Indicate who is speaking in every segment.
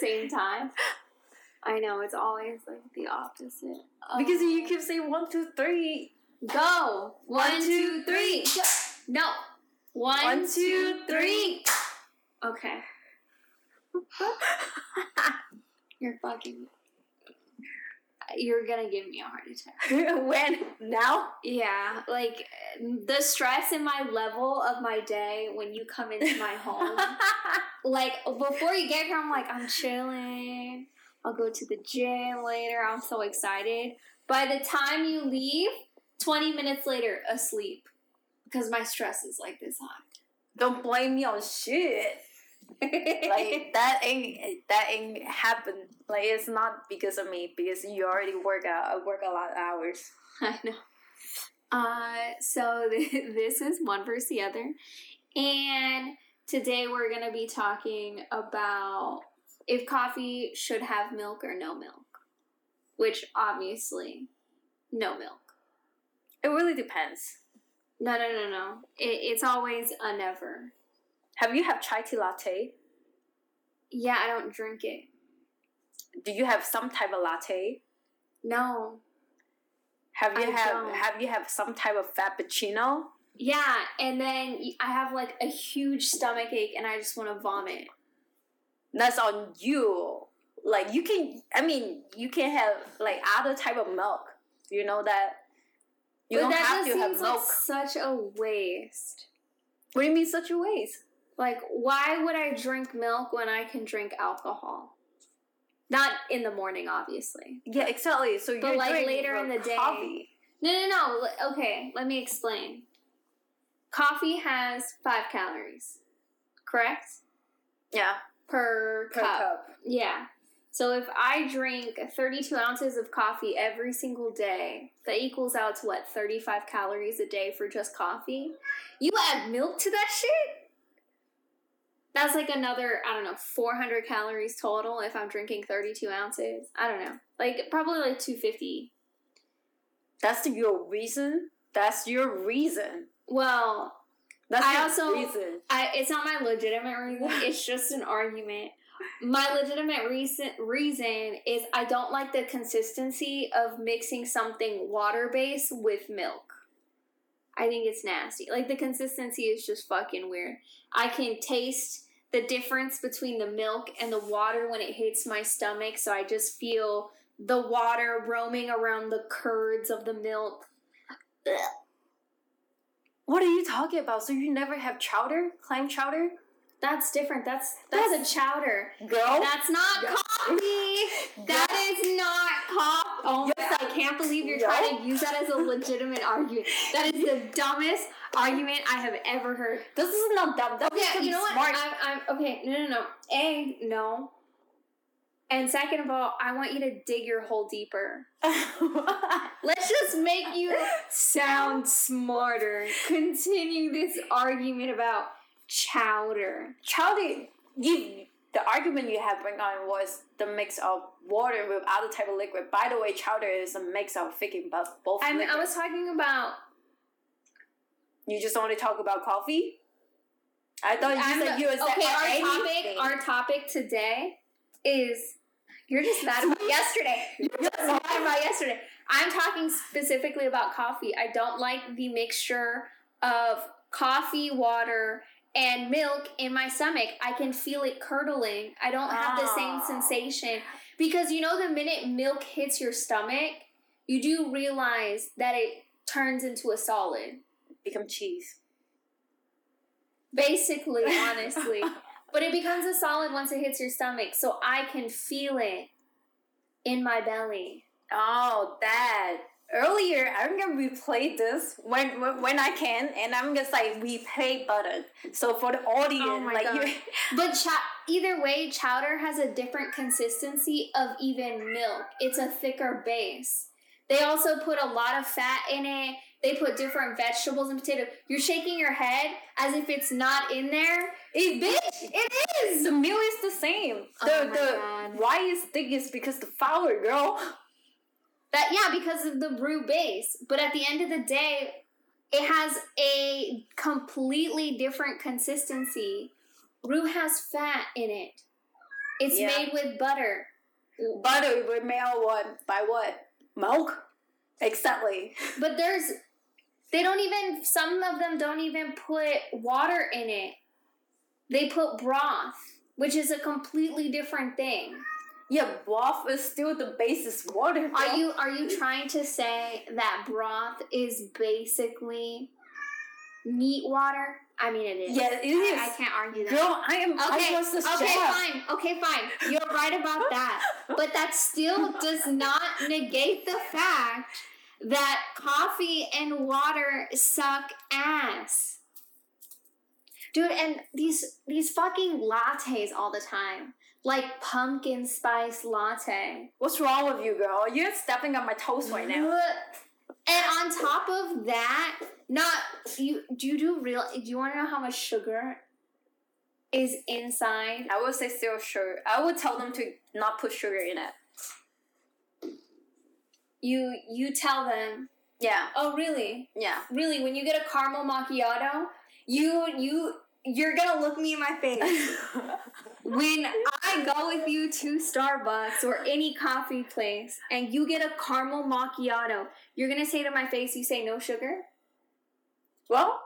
Speaker 1: same time. I know it's always like the opposite.
Speaker 2: because you keep saying one, two, three.
Speaker 1: go
Speaker 2: One, two,
Speaker 1: three. Go. No, one
Speaker 2: One,
Speaker 1: two
Speaker 2: two,
Speaker 1: three. Okay, you're fucking. You're gonna give me a heart attack.
Speaker 2: when now?
Speaker 1: Yeah, like the stress in my level of my day when you come into my home. like before you get here, I'm like, I'm chilling. I'll go to the gym later. I'm so excited. By the time you leave, 20 minutes later, asleep. Because my stress is like this high.
Speaker 2: Don't blame me on shit. like that ain't that ain't happened. Like it's not because of me because you already work out. I work a lot of hours.
Speaker 1: I know. Uh, so th- this is one versus the other. And today we're going to be talking about if coffee should have milk or no milk. Which obviously, no milk.
Speaker 2: It really depends.
Speaker 1: No, no, no, no. It, it's always a never.
Speaker 2: Have you have chai tea latte?
Speaker 1: Yeah, I don't drink it.
Speaker 2: Do you have some type of latte?
Speaker 1: No.
Speaker 2: Have you
Speaker 1: I
Speaker 2: have
Speaker 1: don't.
Speaker 2: have you have some type of frappuccino?
Speaker 1: Yeah, and then I have like a huge stomach ache and I just want to vomit.
Speaker 2: That's on you. Like you can I mean you can have like other type of milk. You know that you
Speaker 1: but
Speaker 2: don't
Speaker 1: that
Speaker 2: have
Speaker 1: just
Speaker 2: to have milk.
Speaker 1: like such a waste.
Speaker 2: what do you mean such a waste?
Speaker 1: Like, why would I drink milk when I can drink alcohol? Not in the morning, obviously.
Speaker 2: Yeah, exactly. So
Speaker 1: But,
Speaker 2: you're
Speaker 1: like, later in the day.
Speaker 2: coffee.
Speaker 1: No, no, no. Okay, let me explain. Coffee has five calories, correct?
Speaker 2: Yeah,
Speaker 1: Per,
Speaker 2: per
Speaker 1: cup.
Speaker 2: cup.
Speaker 1: Yeah. So if I drink 32 ounces of coffee every single day, that equals out to what, 35 calories a day for just coffee? You add milk to that shit? That's like another, I don't know, 400 calories total if I'm drinking 32 ounces. I don't know. Like, probably like 250.
Speaker 2: That's your reason. That's your reason.
Speaker 1: Well,
Speaker 2: That's
Speaker 1: I also-
Speaker 2: reason.
Speaker 1: I, it's not my legitimate reason. It's just an argument. My legitimate reason reason is I don't like the consistency of mixing something water based with milk. I think it's nasty. Like the consistency is just fucking weird. I can taste the difference between the milk and the water when it hits my stomach, so I just feel the water roaming around the curds of the milk.
Speaker 2: What are you talking about? So you never have chowder, clam chowder,
Speaker 1: That's different. That's that's,
Speaker 2: That's-
Speaker 1: a chowder.
Speaker 2: girl?
Speaker 1: That's not
Speaker 2: Yeah.
Speaker 1: coffee. That is not coffee. Oh my god, I can't believe you're trying to use that as a legitimate argument. That is the dumbest argument I have ever heard.
Speaker 2: this is not dumb. That
Speaker 1: Okay, you know what? I'm, I'm okay. No, no, no. A, no. And second of all, I want you to dig your hole deeper. Let's just make you sound smarter. Continue this argument about chowder.
Speaker 2: chowder. You, the argument you had bring on was the mix of water with other type of liquid. By the way, chowder is a mix of freaking both. both
Speaker 1: I mean, I was talking about
Speaker 2: You just only talk about coffee. I thought you
Speaker 1: I'm-
Speaker 2: said you was
Speaker 1: okay. Our topic, our topic today is you're just mad about yesterday. You're just mad about yesterday. I'm talking specifically about coffee. I don't like the mixture of coffee, water, and milk in my stomach. I can feel it curdling. I don't have the same
Speaker 2: Ah.
Speaker 1: sensation because you know the minute milk hits your stomach, you do realize that it turns into a solid.
Speaker 2: become cheese.
Speaker 1: Basically, honestly. but it becomes a solid once it hits your stomach, so I can feel it in my belly.
Speaker 2: Oh, that. Earlier, I'm gonna replay this when when, I can, and I'm gonna say replay button. So for the audience,
Speaker 1: Oh my
Speaker 2: like
Speaker 1: God.
Speaker 2: you,
Speaker 1: But chow- either way, chowder has a different consistency of even milk. It's a thicker base. They also put a lot of fat in it. They put different vegetables and potato. You're shaking your head as if it's not in there.
Speaker 2: it,
Speaker 1: Bitch, it is.
Speaker 2: the meal is the same.
Speaker 1: Oh
Speaker 2: The
Speaker 1: my
Speaker 2: the
Speaker 1: God.
Speaker 2: why is thick is because the flour, girl.
Speaker 1: That yeah, because of the roux base. But at the end of the day, it has a completely different consistency Roux has fat in it. It's
Speaker 2: Yeah.
Speaker 1: made with butter.
Speaker 2: Butter with made what? By what? Milk? Exactly.
Speaker 1: But there's they don't even some of them don't even put water in it. They put broth, which is a completely different thing.
Speaker 2: Yeah, broth is still the basis water.
Speaker 1: Are you are you trying to say that broth is basically meat water? I mean it is.
Speaker 2: Yeah, it is.
Speaker 1: I, I can't argue that.
Speaker 2: Girl, I am.
Speaker 1: Okay,
Speaker 2: I
Speaker 1: okay,
Speaker 2: chef.
Speaker 1: fine, okay, fine. You're right about that. But that still does not negate the fact that coffee and water suck ass. Dude, and these these fucking lattes all the time. Like pumpkin spice latte.
Speaker 2: What's wrong with you, girl? You're stepping on my toes right now.
Speaker 1: And on top of that, not you do you do real do you wanna know how much sugar is inside?
Speaker 2: I would say zero sugar. I would tell them to not put sugar in it.
Speaker 1: You you tell them,
Speaker 2: Yeah,
Speaker 1: oh really?
Speaker 2: yeah.
Speaker 1: Really, when you get a caramel macchiato, you you you're gonna look me in my face. when I go with you to Starbucks or any coffee place and you get a caramel macchiato, you're gonna say to my face, you say no sugar?
Speaker 2: well,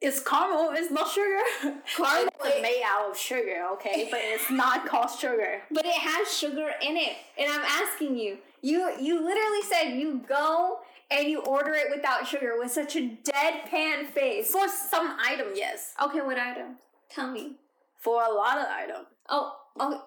Speaker 2: it's caramel. It's not sugar.
Speaker 1: Caramel
Speaker 2: it's made out of sugar, okay, but it's not called sugar.
Speaker 1: But it has sugar in it. And I'm asking you, you you literally said you go and you order it without sugar with such a deadpan face.
Speaker 2: For some item, yes.
Speaker 1: Okay, what item? Tell me.
Speaker 2: For a lot of item,
Speaker 1: Oh, oh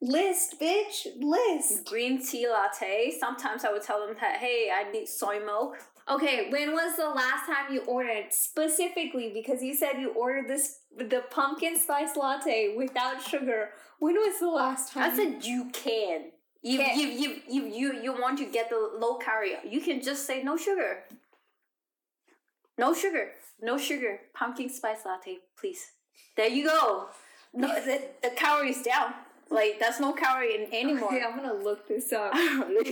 Speaker 1: list, bitch. List.
Speaker 2: green tea latte. Sometimes I would tell them that, hey, I need soy milk.
Speaker 1: Okay, when was the last time you ordered specifically because you said you ordered this the pumpkin spice latte without sugar. When was the last time?
Speaker 2: I said you can. If,
Speaker 1: Can.
Speaker 2: if, if, if you, you want to get the low calorie, you can just say no sugar. No sugar. No sugar. Pumpkin spice latte, please. There you go. No, the, the calories down. Like, that's no calorie in anymore.
Speaker 1: Okay, I'm gonna look this up.
Speaker 2: Can,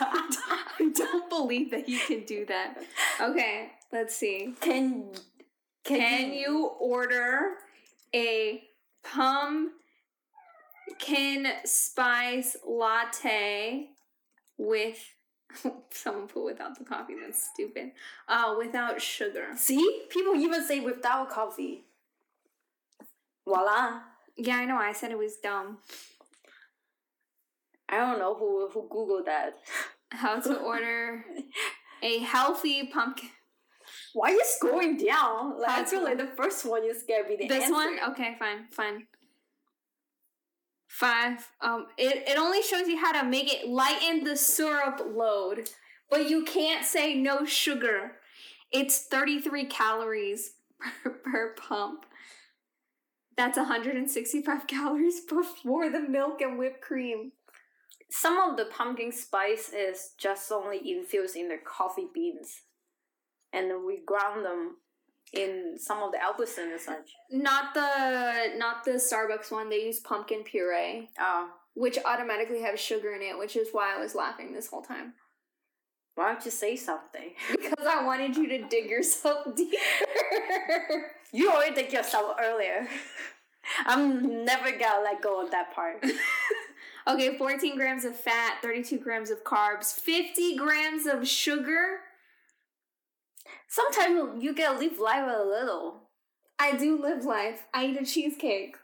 Speaker 1: I don't believe that you can do that. Okay, let's see.
Speaker 2: can,
Speaker 1: Can you order a pumpkin spice latte with someone put without the coffee? That's stupid. Uh, without sugar.
Speaker 2: See? People even say without coffee. Voila.
Speaker 1: Yeah, I know. I said it was dumb.
Speaker 2: I don't know who, who Googled that.
Speaker 1: How to order a healthy pumpkin.
Speaker 2: Why are you scrolling down? Like, I
Speaker 1: How
Speaker 2: feel
Speaker 1: to-
Speaker 2: like the first one is gonna be the
Speaker 1: This
Speaker 2: answer.
Speaker 1: one? Okay, fine, fine. Five. Um, it, it only shows you how to make it lighten the syrup load, but you can't say no sugar. It's 33 calories per, per pump. That's 165 calories before the milk and whipped cream.
Speaker 2: Some of the pumpkin spice is just only infused in the coffee beans, and we ground them in some of the Albertson and such.
Speaker 1: Not the not the Starbucks one. They use pumpkin puree,
Speaker 2: Oh,
Speaker 1: which automatically has sugar in it, which is why I was laughing this whole time.
Speaker 2: why don't you say something?
Speaker 1: Because I wanted you to dig yourself deeper.
Speaker 2: You already did yourself earlier. I'm never gonna let go of that part.
Speaker 1: okay, 14 grams of fat, 32 grams of carbs, 50 grams of sugar.
Speaker 2: Sometimes you get to live life a little.
Speaker 1: I do live life. I eat a cheesecake.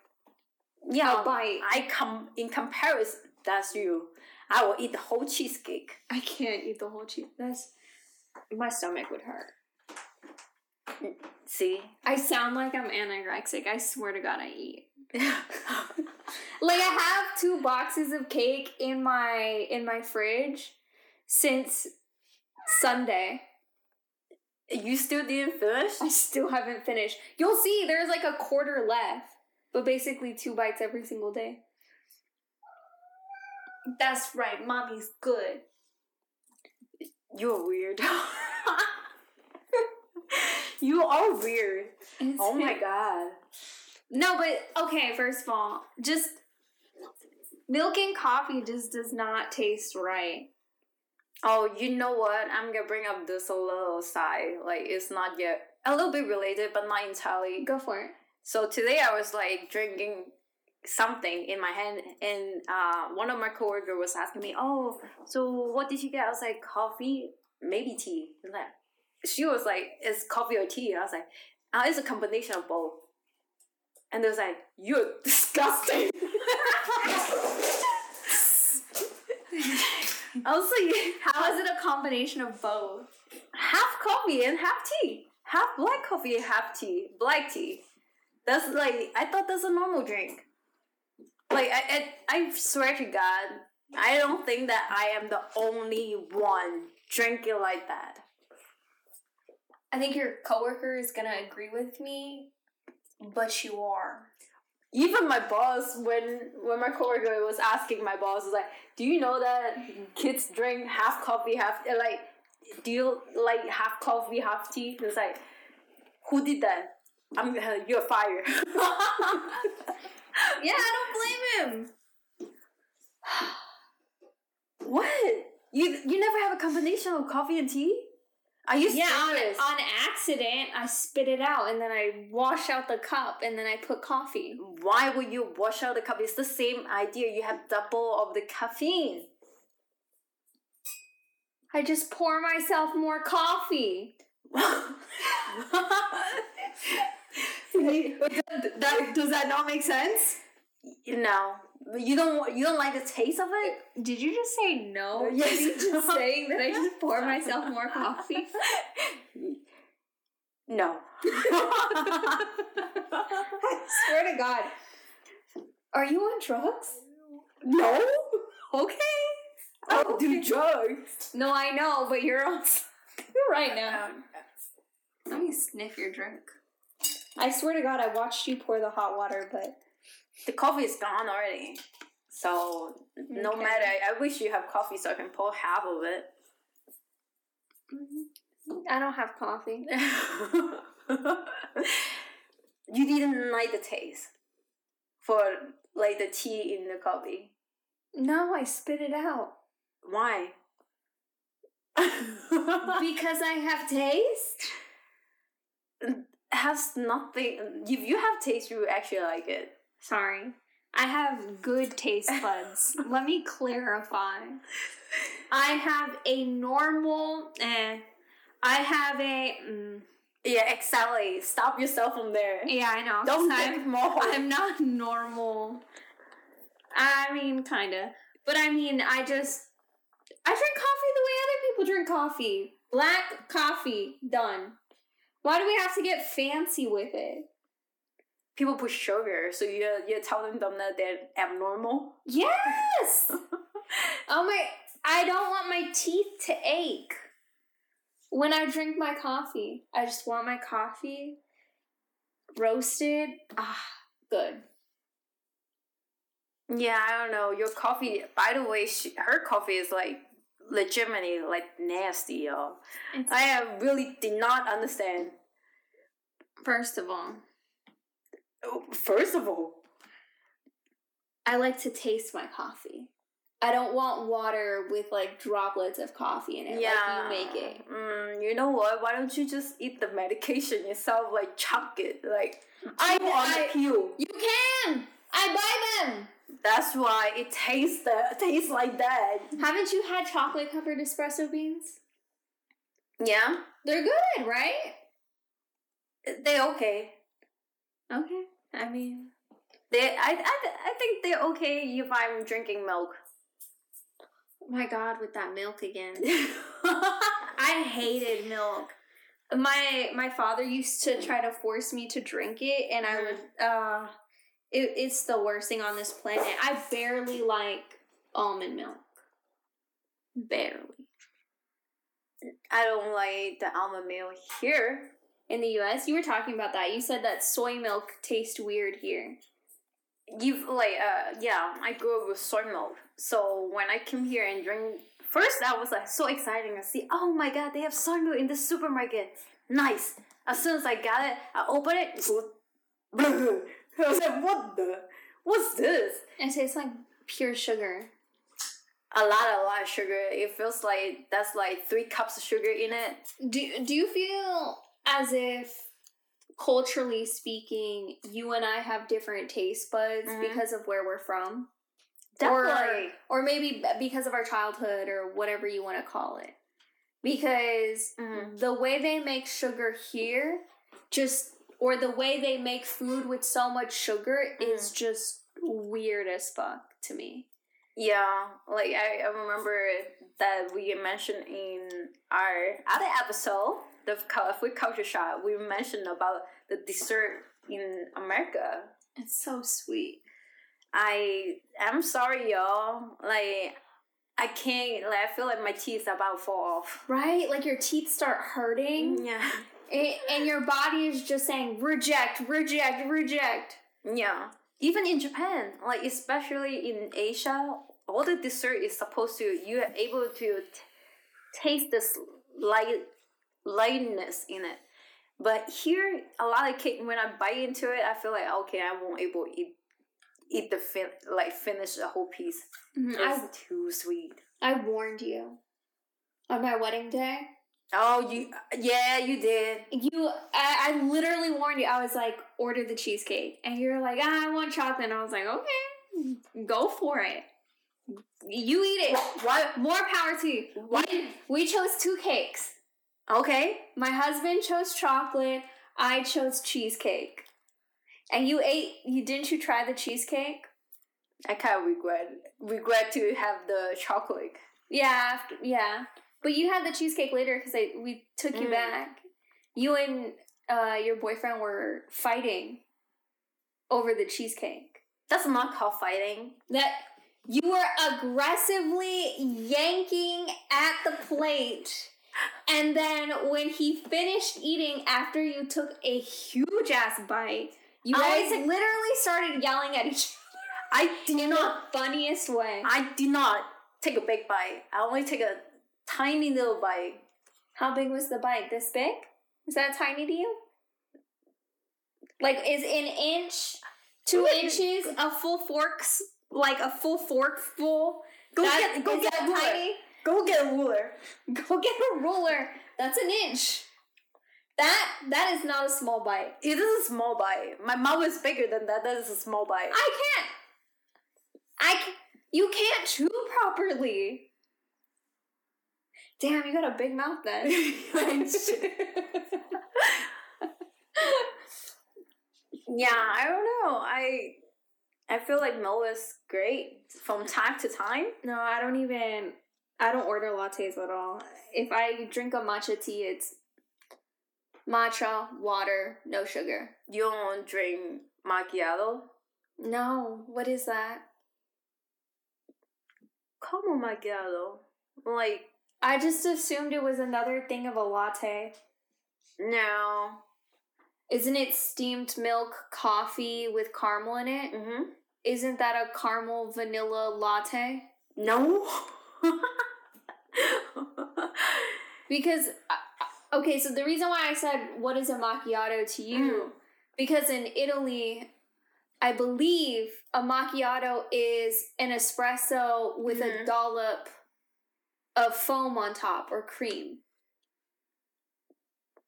Speaker 2: Yeah,
Speaker 1: A bite.
Speaker 2: I come in comparison. That's you. I will eat the whole cheesecake.
Speaker 1: I can't eat the whole cheese. That's my stomach would hurt.
Speaker 2: See?
Speaker 1: I sound like I'm anorexic. I swear to God, I eat. Like I have two boxes of cake in my in my fridge since Sunday.
Speaker 2: You still didn't finish?
Speaker 1: I still haven't finished. You'll see there's like a quarter left, but basically two bites every single day. That's right, mommy's good.
Speaker 2: You're weird. you are weird. Oh my god.
Speaker 1: No, but okay, first of all, just milk and coffee just does not taste right.
Speaker 2: Oh, you know what? I'm gonna bring up this a little side. Like it's not yet a little bit related, but not entirely.
Speaker 1: Go for it.
Speaker 2: So today I was like drinking something in my hand, and uh, one of my coworker was asking me, "Oh, so what did you get?" I was like, "Coffee, maybe tea." And like, she was like, "Is coffee or tea?" I was like, uh, "It's a combination of both." And they was like, "You're disgusting." Like,
Speaker 1: How is it a combination of both?
Speaker 2: half coffee and half tea. Half black coffee and half tea. Black tea. That's like I thought that's a normal drink. Like I, I, I swear to God, I don't think that I am the only one drinking like that.
Speaker 1: I think your coworker is gonna agree with me, but you are.
Speaker 2: Even my boss, when when my coworker was asking my boss, was like, "Do you know that kids drink half coffee, half like? Do you like half coffee, half tea?" It's like, "Who did that? I'm uh, you're fired."
Speaker 1: Yeah, I don't blame him.
Speaker 2: What? You you never have a combination of coffee and tea? Are you
Speaker 1: Yeah, on,
Speaker 2: serious?
Speaker 1: on accident, I spit it out and then I wash out the cup and then I put coffee.
Speaker 2: Why would you wash out the cup? It's the same idea. You have double of the caffeine.
Speaker 1: I just pour myself more coffee.
Speaker 2: that, does that not make sense? No, you don't. You don't like the taste of it.
Speaker 1: Did you just say no?
Speaker 2: Yes.
Speaker 1: Are you just saying that I just pour myself more coffee?
Speaker 2: No.
Speaker 1: I swear to God. Are you on drugs?
Speaker 2: no. Okay. I don't do
Speaker 1: Okay.
Speaker 2: drugs.
Speaker 1: No, I know, but you're on right now. Let me sniff your drink. I swear to God, I watched you pour the hot water, but
Speaker 2: The coffee is gone already. So no
Speaker 1: Okay.
Speaker 2: matter. I wish you have coffee so I can pour half of it. Mm-hmm.
Speaker 1: I don't have coffee.
Speaker 2: you didn't like the taste for like the tea in the coffee.
Speaker 1: No, I spit it out.
Speaker 2: Why?
Speaker 1: Because I have taste?
Speaker 2: has nothing. If you have taste, you actually like it.
Speaker 1: Sorry. I have good taste buds. Let me clarify. I have a normal, eh. I have a, mm,
Speaker 2: Yeah, exactly. Stop yourself from there.
Speaker 1: yeah, I know.
Speaker 2: Don't
Speaker 1: I'm-
Speaker 2: more.
Speaker 1: I'm not normal. I mean, kinda. But I mean, I just. I drink coffee the way other people drink coffee. Black coffee, done. Why do we have to get fancy with it?
Speaker 2: People put sugar, so you're you're telling them that they're abnormal.
Speaker 1: Yes! oh my. I don't want my teeth to ache when I drink my coffee. I just want my coffee roasted. Ah, good.
Speaker 2: Yeah, I don't know. Your coffee. By the way, she, her coffee is like legitimately like nasty, y'all.
Speaker 1: It's-
Speaker 2: I really did not understand.
Speaker 1: First of all,
Speaker 2: First of all,
Speaker 1: I like to taste my coffee. I don't want water with like droplets of coffee in it
Speaker 2: yeah,
Speaker 1: like you make it.
Speaker 2: Mm, you know what? Why don't you just eat the medication yourself? Like chunk it, like
Speaker 1: I-
Speaker 2: on the pill.
Speaker 1: You can! I buy them!
Speaker 2: That's why it tastes that tastes like that.
Speaker 1: Haven't you had chocolate covered espresso beans?
Speaker 2: Yeah,
Speaker 1: They're good, right?
Speaker 2: they're okay.
Speaker 1: Okay. I mean,
Speaker 2: They, I, I, I think they're okay if I'm drinking milk.
Speaker 1: oh my god, with that milk again. I hated milk. My my father used to try to force me to drink it, and I would. Uh, it, it's the worst thing on this planet. I barely like almond milk. Barely.
Speaker 2: I don't like the almond milk here.
Speaker 1: In the U.S., you were talking about that. You said that soy milk tastes weird here.
Speaker 2: You've like, uh, yeah, I grew up with soy milk. So when I came here and drink, first I was like so exciting to see. Oh my god, they have soy milk in the supermarket. Nice. As soon as I got it, I opened it. I was like, what the? What's this?
Speaker 1: It tastes like pure sugar.
Speaker 2: A lot, a lot of sugar. It feels like that's like three cups of sugar in it.
Speaker 1: Do Do you feel as if culturally speaking, you and I have different taste buds
Speaker 2: Mhm.
Speaker 1: because of where we're from.
Speaker 2: Definitely.
Speaker 1: Or maybe because of our childhood or whatever you want to call it. Because
Speaker 2: Mhm.
Speaker 1: the way they make sugar here, just, or the way they make food with so much sugar is just weird as fuck to me.
Speaker 2: Yeah, like I, I remember that we mentioned in our other episode, the food culture shop, we mentioned about the dessert in America.
Speaker 1: It's so sweet.
Speaker 2: I am sorry, y'all. Like I can't. Like I feel like my teeth about fall off.
Speaker 1: Right? Like your teeth start hurting,
Speaker 2: Yeah,
Speaker 1: and, and your body is just saying, reject, reject, reject.
Speaker 2: yeah. Even in Japan, like especially in Asia, all the dessert is supposed to you are able to t- taste this light lightness in it. But here, a lot of cake when I bite into it, I feel like okay, I won't able to eat eat the fin like finish the whole piece.
Speaker 1: I,
Speaker 2: It's too sweet.
Speaker 1: I warned you on my wedding day.
Speaker 2: Oh, you yeah, you did.
Speaker 1: You, I, I literally warned you. I was like, order the cheesecake, and you're like, ah, I want chocolate. And I was like, okay, go for it. You eat it.
Speaker 2: What?
Speaker 1: More power to you.
Speaker 2: What?
Speaker 1: We, we chose two cakes.
Speaker 2: Okay.
Speaker 1: My husband chose chocolate. I chose cheesecake. And you ate. You didn't you try the cheesecake?
Speaker 2: I kind of regret regret to have the chocolate.
Speaker 1: Yeah, after, yeah. But you had the cheesecake later because we took you
Speaker 2: Mm.
Speaker 1: back. You and uh, your boyfriend were fighting over the cheesecake.
Speaker 2: That's not called fighting.
Speaker 1: That you were aggressively yanking at the plate. And then when he finished eating after you took a huge ass bite, you guys
Speaker 2: take-
Speaker 1: literally started yelling at each other.
Speaker 2: I did
Speaker 1: in
Speaker 2: not.
Speaker 1: the funniest way.
Speaker 2: I did not take a big bite. I only take a tiny little bite.
Speaker 1: How big was the bite? This big? Is that tiny to you? Like, is an inch, two inches, a full forks, like a full fork full?
Speaker 2: Go
Speaker 1: That-
Speaker 2: get go get
Speaker 1: that tiny?
Speaker 2: Go get a ruler.
Speaker 1: Go get a ruler. That's an inch. That that is not a small bite.
Speaker 2: It is a small bite. My mouth is bigger than that. That is a small bite.
Speaker 1: I can't. I can, you can't chew properly. Damn, you got a big mouth then.
Speaker 2: yeah, I don't know. I I feel like Mel is great from time to time.
Speaker 1: No, I don't even. I don't order lattes at all. If I drink a matcha tea, it's matcha, water, no sugar.
Speaker 2: You don't drink macchiato.
Speaker 1: No, what is that?
Speaker 2: Como macchiato. Like
Speaker 1: I just assumed it was another thing of a latte.
Speaker 2: no.
Speaker 1: Isn't it steamed milk coffee with caramel in it?
Speaker 2: Mm-hmm.
Speaker 1: Isn't that a caramel vanilla latte?
Speaker 2: No.
Speaker 1: Because uh, okay, so the reason why I said what is a macchiato to you because in Italy I believe a macchiato is an espresso with a
Speaker 2: Mhm.
Speaker 1: dollop of foam on top or cream.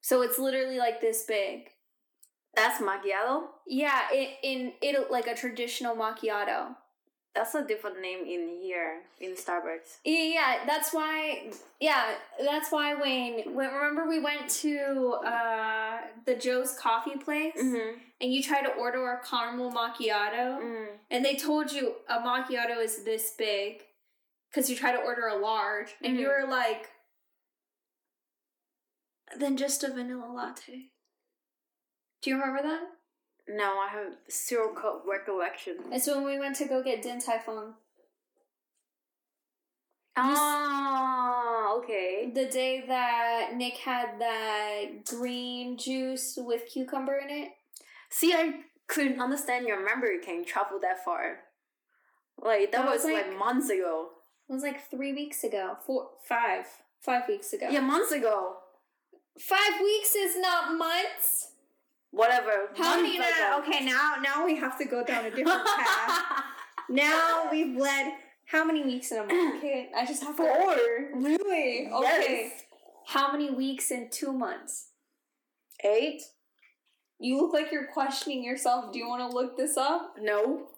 Speaker 1: So it's literally like this big.
Speaker 2: That's macchiato.
Speaker 1: Yeah, in in Italy like a traditional macchiato.
Speaker 2: That's a different name in here in Starbucks.
Speaker 1: Yeah, that's why. Yeah, that's why when, when remember we went to uh, the Joe's Coffee place
Speaker 2: Mm-hmm.
Speaker 1: and you tried to order a caramel macchiato
Speaker 2: Mm.
Speaker 1: and they told you a macchiato is this big because you tried to order a large and you
Speaker 2: Mhm.
Speaker 1: were like, then just a vanilla latte. Do you remember that?
Speaker 2: No, I have zero co- recollection.
Speaker 1: It's when we went to go get Din Tai Fung.
Speaker 2: Oh, okay.
Speaker 1: The day that Nick had that green juice with cucumber in it.
Speaker 2: See, I couldn't understand your memory can travel that far. Like that,
Speaker 1: That
Speaker 2: was,
Speaker 1: was
Speaker 2: like,
Speaker 1: like-
Speaker 2: months ago.
Speaker 1: It was like three weeks ago. Four, five, five weeks ago.
Speaker 2: Yeah, months ago.
Speaker 1: Five weeks is not months.
Speaker 2: Whatever.
Speaker 1: How now? Okay, now now we have to go down a different path. now we've led how many weeks in a month? Okay, I just have to.
Speaker 2: Four.
Speaker 1: Really? Okay.
Speaker 2: Yes.
Speaker 1: How many weeks in two months?
Speaker 2: Eight.
Speaker 1: You look like you're questioning yourself. Do you want to look this up?
Speaker 2: No.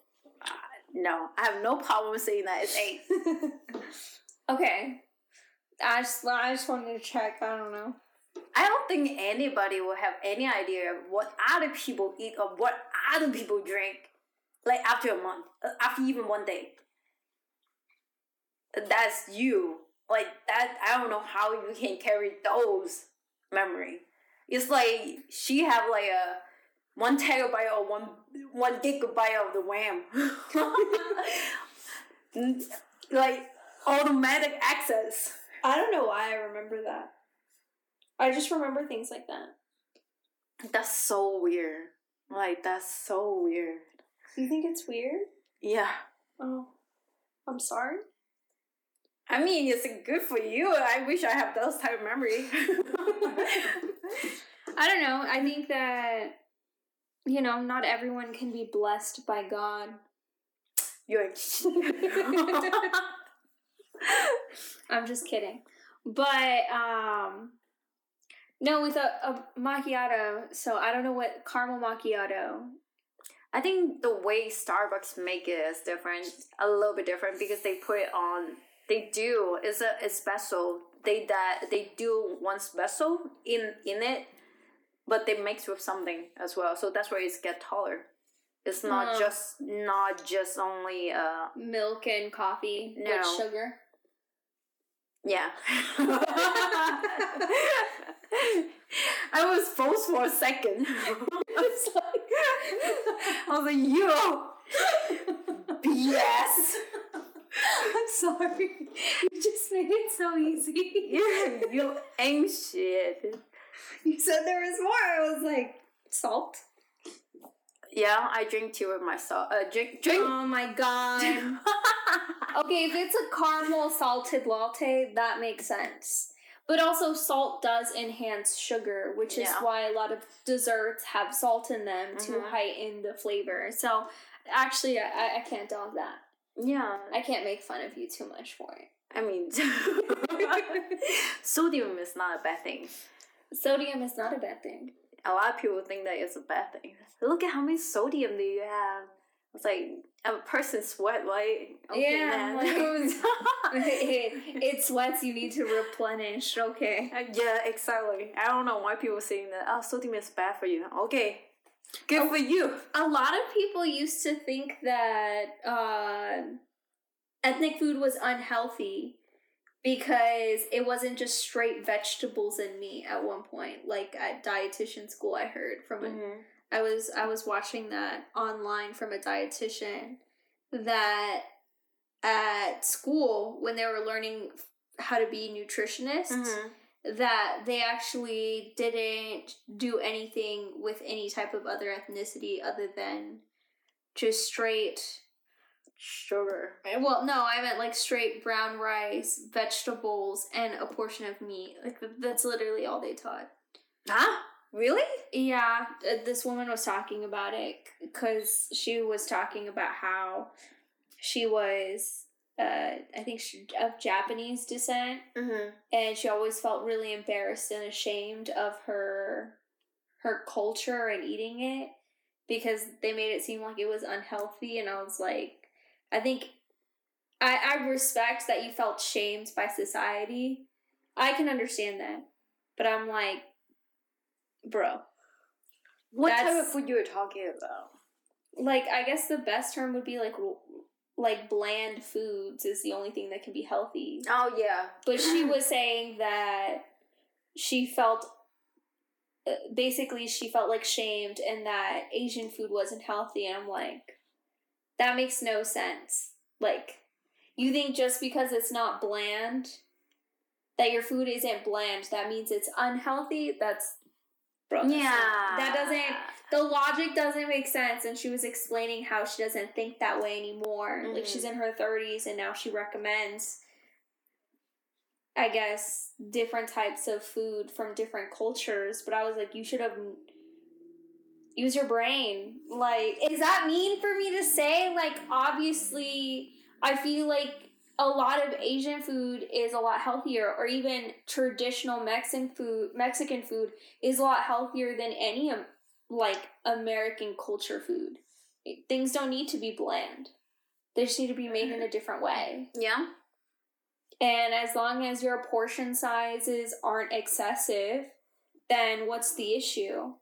Speaker 2: Uh, no, I have no problem saying that it's eight.
Speaker 1: okay. I just, I just wanted to check. I don't know.
Speaker 2: I don't think anybody will have any idea what other people eat or what other people drink, like after a month, uh, after even one day. That's you. Like that. I don't know how you can carry those memory. It's like she have like a one terabyte or one one gigabyte of the RAM. like automatic access.
Speaker 1: I don't know why I remember that. I just remember things like that.
Speaker 2: That's so weird. Like that's so weird.
Speaker 1: You think it's weird?
Speaker 2: Yeah.
Speaker 1: Oh. I'm sorry.
Speaker 2: I mean, it's good for you. I wish I have those type of memory.
Speaker 1: I don't know. I think that you know, not everyone can be blessed by God.
Speaker 2: You're
Speaker 1: I'm just kidding. But um no, with a, a macchiato, so I don't know what caramel macchiato.
Speaker 2: I think the way Starbucks make it is different, a little bit different because they put it on. They do it's a espresso. They that they do one espresso in in it, but they mix with something as well. So that's where it's get taller. It's not
Speaker 1: Mm.
Speaker 2: just not just only uh
Speaker 1: Milk and coffee
Speaker 2: No.
Speaker 1: with sugar.
Speaker 2: Yeah. I was froze for a second.
Speaker 1: It's like
Speaker 2: I was like, yo, BS.
Speaker 1: I'm sorry. You just made it so easy.
Speaker 2: You ain't shit.
Speaker 1: You said there was more. I was like, salt.
Speaker 2: Yeah, I drink tea with myself. Uh, drink, drink.
Speaker 1: Oh my god. okay, if it's a caramel salted latte, that makes sense. But also, salt does enhance sugar, which is
Speaker 2: Yeah.
Speaker 1: why a lot of desserts have salt in them to
Speaker 2: Mhm.
Speaker 1: heighten the flavor. So, actually, I, I can't dog that.
Speaker 2: yeah,
Speaker 1: I can't make fun of you too much for it.
Speaker 2: I mean, sodium is not a bad thing.
Speaker 1: Sodium is not a bad thing.
Speaker 2: A lot of people think that it's a bad thing. Look at how many sodium do you have. It's like a person sweat, right?
Speaker 1: Yeah,
Speaker 2: man.
Speaker 1: it it, sweats, you need to replenish. Okay.
Speaker 2: Uh, yeah, exactly. I don't know why people saying that. Oh, sodium is bad for you. Okay, good
Speaker 1: Oh.
Speaker 2: for you.
Speaker 1: a lot of people used to think that uh, ethnic food was unhealthy because it wasn't just straight vegetables and meat at one point like at dietitian school i heard from a
Speaker 2: Mhm.
Speaker 1: I was I was watching that online from a dietitian that at school when they were learning how to be nutritionists
Speaker 2: Mhm.
Speaker 1: that they actually didn't do anything with any type of other ethnicity other than just straight
Speaker 2: Sugar.
Speaker 1: well no i meant like straight brown rice vegetables and a portion of meat like that's literally all they taught
Speaker 2: Huh? Really?
Speaker 1: yeah this woman was talking about it because she was talking about how she was uh, i think she, of japanese descent
Speaker 2: Mm-hmm.
Speaker 1: and she always felt really embarrassed and ashamed of her her culture and eating it because they made it seem like it was unhealthy and I was like I think I I respect that you felt shamed by society. I can understand that. But I'm like bro,
Speaker 2: What type of food you were talking about?
Speaker 1: like I guess the best term would be like like bland foods is the only thing that can be healthy.
Speaker 2: Oh yeah.
Speaker 1: But she was saying that she felt uh, basically she felt like shamed and that Asian food wasn't healthy and I'm like that makes no sense. Like you think just because it's not bland that your food isn't bland that means it's unhealthy? That's bro.
Speaker 2: yeah.
Speaker 1: that doesn't the logic doesn't make sense and she was explaining how she doesn't think that way anymore like
Speaker 2: Mhm.
Speaker 1: she's in her 30s and now she recommends i guess different types of food from different cultures but i was like you should have use your brain like is that mean for me to say like obviously i feel like a lot of asian food is a lot healthier or even traditional mexican food mexican food is a lot healthier than any like American culture food. Things don't need to be bland. They just need to be made in a different way.
Speaker 2: Yeah.
Speaker 1: And as long as your portion sizes aren't excessive, then what's the issue?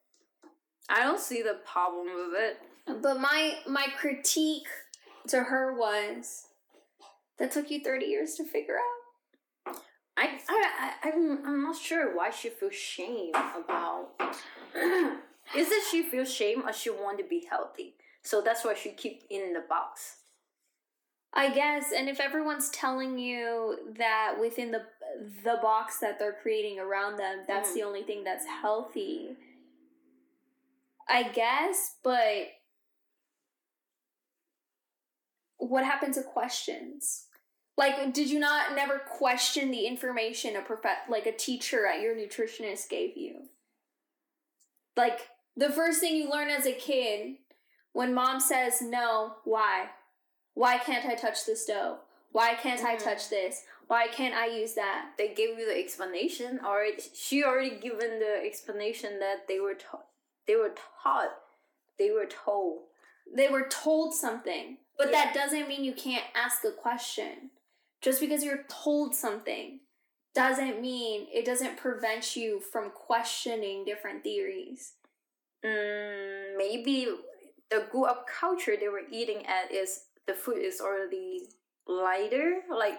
Speaker 2: I don't see the problem with it.
Speaker 1: But my my critique to her was that took you 30 years to figure out.
Speaker 2: I, I, I I'm, I'm not sure why she feels shame about. Is it she feels shame or she want to be healthy? So that's why she keep in the box.
Speaker 1: I guess, and if everyone's telling you that within the the box that they're creating around them, that's
Speaker 2: Mhm.
Speaker 1: the only thing that's healthy. I guess, but what happened to questions? Like, did you not never question the information a prof- like a teacher at your nutritionist gave you? Like, the first thing you learn as a kid when mom says no, why? Why can't I touch the stove? Why can't I
Speaker 2: Mhm.
Speaker 1: touch this? Why can't I use that?
Speaker 2: They gave you the explanation, or she already given the explanation that they were taught. They were taught. They were told.
Speaker 1: They were told something, but
Speaker 2: Yeah.
Speaker 1: that doesn't mean you can't ask a question. Just because you're told something doesn't mean it doesn't prevent you from questioning different theories.
Speaker 2: Mm, maybe the grew up culture they were eating at is the food is already lighter, like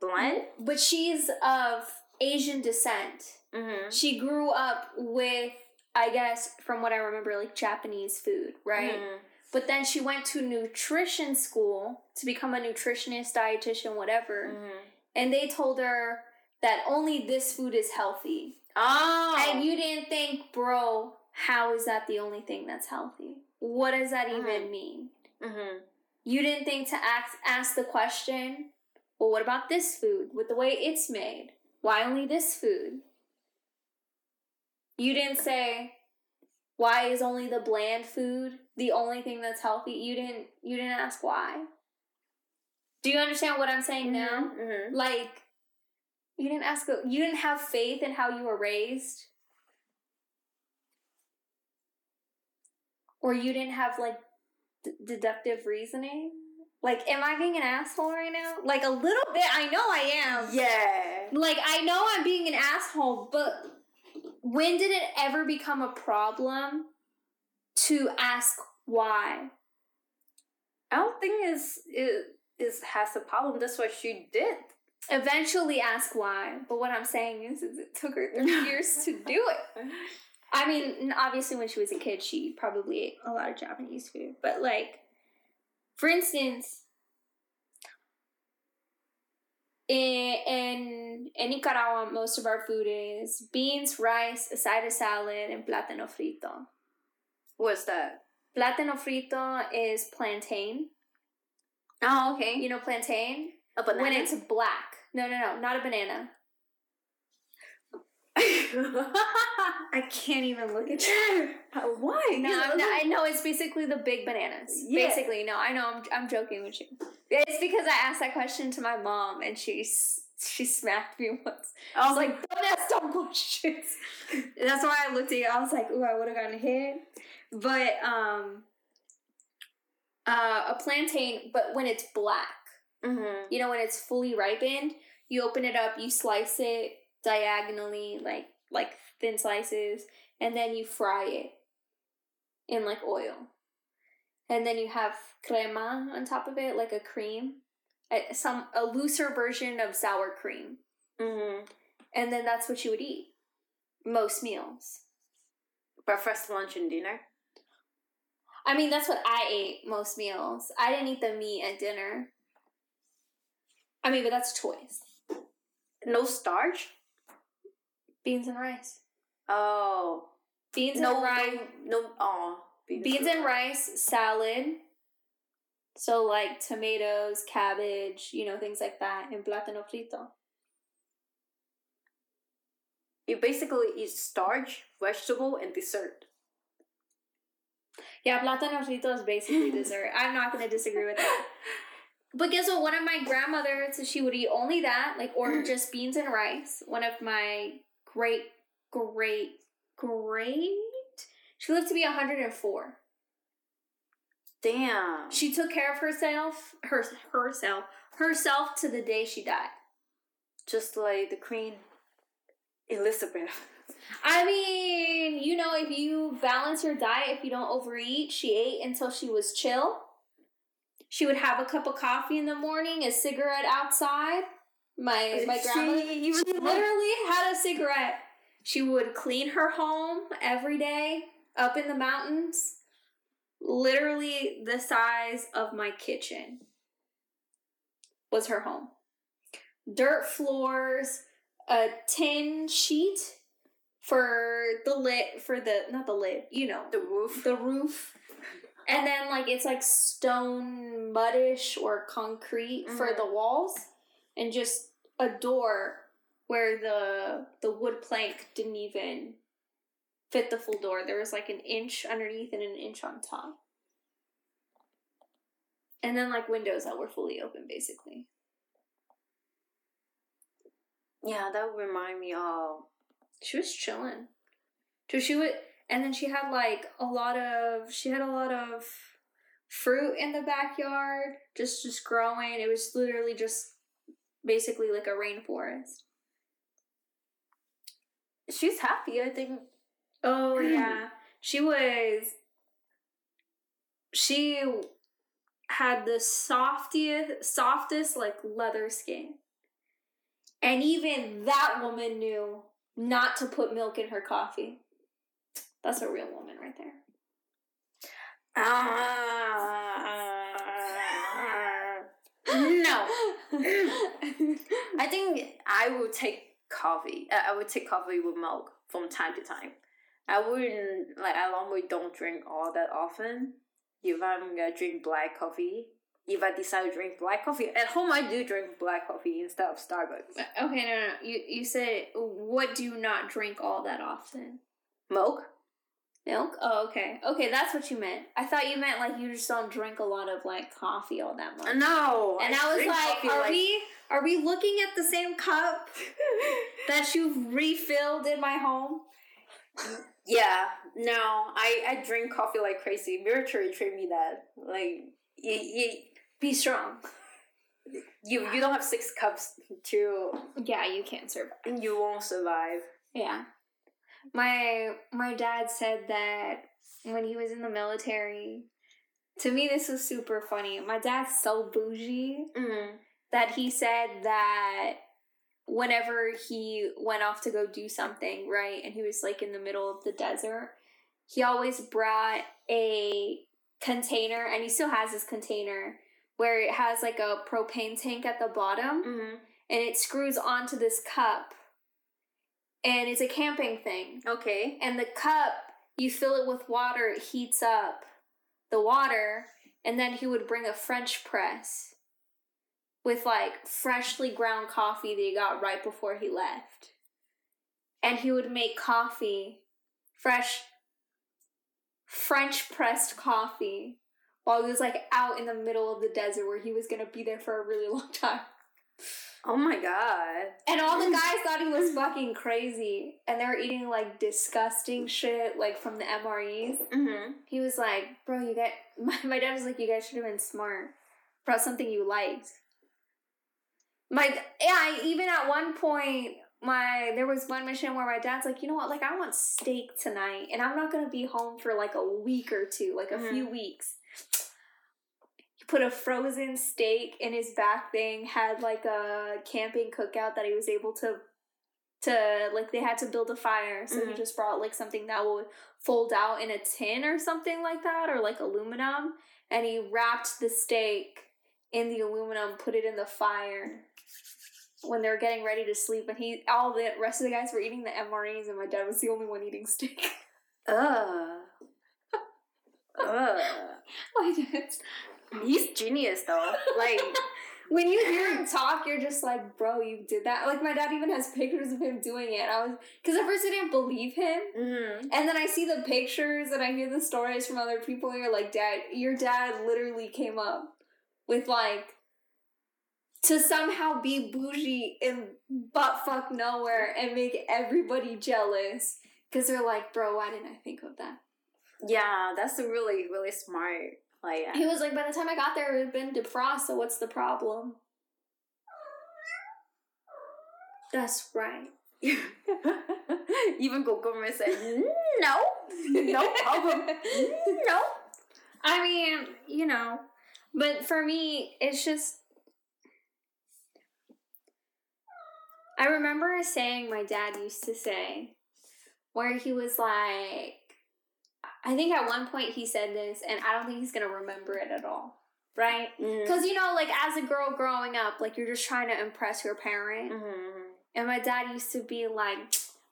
Speaker 2: bland.
Speaker 1: But she's of Asian descent.
Speaker 2: Mm-hmm.
Speaker 1: She grew up with, I guess, from what I remember, like Japanese food, right?
Speaker 2: Mm.
Speaker 1: But then she went to nutrition school to become a nutritionist, dietitian, whatever.
Speaker 2: Mm-hmm.
Speaker 1: And they told her that only this food is healthy.
Speaker 2: Oh,
Speaker 1: And you didn't think, bro, how is that the only thing that's healthy? What does that even
Speaker 2: Mhm.
Speaker 1: mean?
Speaker 2: mm-hmm.
Speaker 1: You didn't think to ask ask the question, well, what about this food with the way it's made? Why only this food? You didn't say, why is only the bland food the only thing that's healthy? You didn't you didn't ask why. Do you understand what I'm saying now?
Speaker 2: Mm-hmm.
Speaker 1: Like you didn't ask you didn't have faith in how you were raised. Or you didn't have like d- deductive reasoning? Like, am I being an asshole right now? Like, a little bit. I know I am.
Speaker 2: Yeah.
Speaker 1: Like, I know I'm being an asshole, but when did it ever become a problem to ask why?
Speaker 2: I don't think it is has a problem. That's what she did.
Speaker 1: Eventually ask why. But what I'm saying is, is it took her three years to do it. I mean, obviously, when she was a kid, she probably ate a lot of Japanese food. But, like, for instance, in, in, in Nicaragua, most of our food is beans, rice, a side of salad, and plátano frito.
Speaker 2: What's that?
Speaker 1: Plátano frito is plantain.
Speaker 2: Oh, okay.
Speaker 1: You know plantain?
Speaker 2: A banana.
Speaker 1: When it's black. No, no, no, not a banana. I can't even look at you.
Speaker 2: Why?
Speaker 1: No, not, I know it's basically the big bananas.
Speaker 2: Yeah.
Speaker 1: Basically, no, I know. I'm, I'm joking with you. It's because I asked that question to my mom, and she s- she smacked me once. I was like, "Don't ask dumb questions." That's why I looked at you. I was like, "Ooh, I would have gotten hit." But um, uh, a plantain, but when it's black,
Speaker 2: mm-hmm.
Speaker 1: you know, when it's fully ripened, you open it up, you slice it diagonally, like like thin slices, and then you fry it in like oil. And then you have crema on top of it, like a cream, a, some a looser version of sour cream,
Speaker 2: Mm-hmm.
Speaker 1: and then that's what you would eat most meals.
Speaker 2: Breakfast, lunch, and dinner.
Speaker 1: I mean, that's what I ate most meals. I didn't eat the meat at dinner. I mean, but that's choice.
Speaker 2: No starch.
Speaker 1: Beans and rice.
Speaker 2: Oh.
Speaker 1: Beans
Speaker 2: no,
Speaker 1: and rice.
Speaker 2: no, no. Oh.
Speaker 1: beans and rice salad so like tomatoes cabbage you know things like that and plátano frito
Speaker 2: You basically eat starch, vegetable, and dessert.
Speaker 1: yeah plátano frito is basically dessert i'm not going to disagree with that but guess what one of my grandmothers she would eat only that like or just beans and rice one of my great great great She lived to be 104.
Speaker 2: Damn.
Speaker 1: She took care of herself, her herself, herself to the day she died.
Speaker 2: Just like the Queen Elizabeth.
Speaker 1: I mean, you know, if you balance your diet, if you don't overeat, she ate until she was chill. She would have a cup of coffee in the morning, a cigarette outside. My my grandma
Speaker 2: She
Speaker 1: literally had a cigarette. She would clean her home every day up in the mountains, literally the size of my kitchen was her home. Dirt floors, a tin sheet for the lid for the not the lid, you know,
Speaker 2: the roof.
Speaker 1: the roof. And then like it's like stone muddish or concrete for
Speaker 2: Mhm.
Speaker 1: the walls and just a door where the the wood plank didn't even fit the full door. There was like an inch underneath and an inch on top. And then like windows that were fully open basically.
Speaker 2: Yeah, that would remind me of
Speaker 1: She was chilling. So she would and then she had like a lot of she had a lot of fruit in the backyard just just growing. It was literally just basically like a rainforest.
Speaker 2: she's happy, I think.
Speaker 1: Oh yeah. She was she had the softest softest like leather skin. And even that woman knew not to put milk in her coffee. That's a real woman right there.
Speaker 2: Ah. no. I think I will take coffee. uh, I would take coffee with milk from time to time. I wouldn't like. I normally don't drink all that often. If I'm gonna drink black coffee, if I decide to drink black coffee at home, I do drink black coffee instead of Starbucks.
Speaker 1: Okay, no, no. You you said what do you not drink all that often?
Speaker 2: Milk.
Speaker 1: Milk? Oh, okay. Okay, that's what you meant. I thought you meant like you just don't drink a lot of like coffee all that much.
Speaker 2: No.
Speaker 1: And I, was like, are we are we looking at the same cup that you've refilled in my home?
Speaker 2: Yeah, no, I I drink coffee like crazy. Military trained me that. Like you, you
Speaker 1: Be strong.
Speaker 2: you you don't have six cups to
Speaker 1: Yeah, you can't survive.
Speaker 2: you won't survive.
Speaker 1: Yeah. My my dad said that when he was in the military, to me this was super funny. My dad's so bougie
Speaker 2: Mm.
Speaker 1: that he said that whenever he went off to go do something, right, and he was like in the middle of the desert, he always brought a container, and he still has this container where it has like a propane tank at the bottom
Speaker 2: Mm.
Speaker 1: and it screws onto this cup. And it's a camping thing.
Speaker 2: Okay.
Speaker 1: And the cup, you fill it with water, it heats up the water, and then he would bring a French press with like freshly ground coffee that he got right before he left. And he would make coffee, fresh French pressed coffee, while he was like out in the middle of the desert where he was gonna be there for a really long time.
Speaker 2: Oh my god.
Speaker 1: And all the guys thought he was fucking crazy. And they were eating like disgusting shit, like from the MREs.
Speaker 2: Mm-hmm.
Speaker 1: He was like, bro, you got. My, my dad was like, you guys should have been smart. Brought something you liked. My. Yeah, I, even at one point, my there was one mission where my dad's like, you know what, like I want steak tonight, and I'm not gonna be home for like a week or two, like a few weeks. He put a frozen steak in his back thing, had like a camping cookout that he was able to to like they had to build a fire, so he
Speaker 2: Mhm.
Speaker 1: just brought like something that would fold out in a tin or something like that, or like aluminum, and he wrapped the steak in the aluminum, put it in the fire when they were getting ready to sleep, and he all the rest of the guys were eating the MREs, and my dad was the only one eating steak.
Speaker 2: Ugh. Ugh.
Speaker 1: my dad's
Speaker 2: He's genius though. Like
Speaker 1: when you hear him talk, you're just like, bro, you did that. Like my dad even has pictures of him doing it. I was because at first I didn't believe him,
Speaker 2: mm-hmm.
Speaker 1: and then I see the pictures and I hear the stories from other people. And you're like, dad, your dad literally came up with like to somehow be bougie in butt fuck nowhere and make everybody jealous because they're like, bro, why didn't I think of that?
Speaker 2: Yeah, that's really really smart. Oh, like
Speaker 1: He was like, by the time I got there, it had been defrost. So what's the problem? That's right.
Speaker 2: even Gokoma said no, no problem, no.
Speaker 1: I mean, you know, but for me, it's just. I remember a saying my dad used to say, where he was like, I think at one point he said this, and I don't think he's gonna remember it at all, right? Because you know, like as a girl growing up, like you're just trying to impress your parent,
Speaker 2: Mhm.
Speaker 1: and my dad used to be like,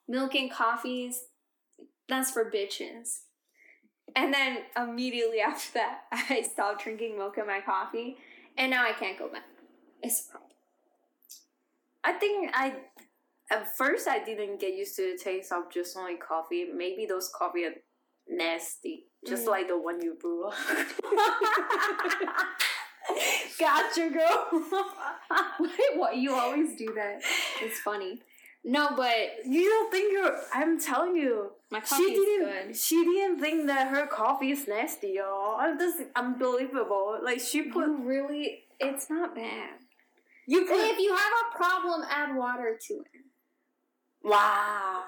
Speaker 1: milk and coffees, that's for bitches. And then immediately after that, I stopped drinking milk in my coffee, and now I can't go back. It's a problem.
Speaker 2: I think I at first I didn't get used to the taste of just only coffee. Maybe those coffee nasty, just
Speaker 1: Mm.
Speaker 2: like the one you brew. gotcha, girl.
Speaker 1: Wait, what? You always do that. It's funny. No, but
Speaker 2: you don't think you're? I'm telling you,
Speaker 1: my coffee
Speaker 2: she didn't.
Speaker 1: good.
Speaker 2: She didn't think that her coffee is nasty, y'all. I'm just unbelievable. Like she put
Speaker 1: You really, it's not bad.
Speaker 2: you put
Speaker 1: if you have a problem, add water to it.
Speaker 2: wow.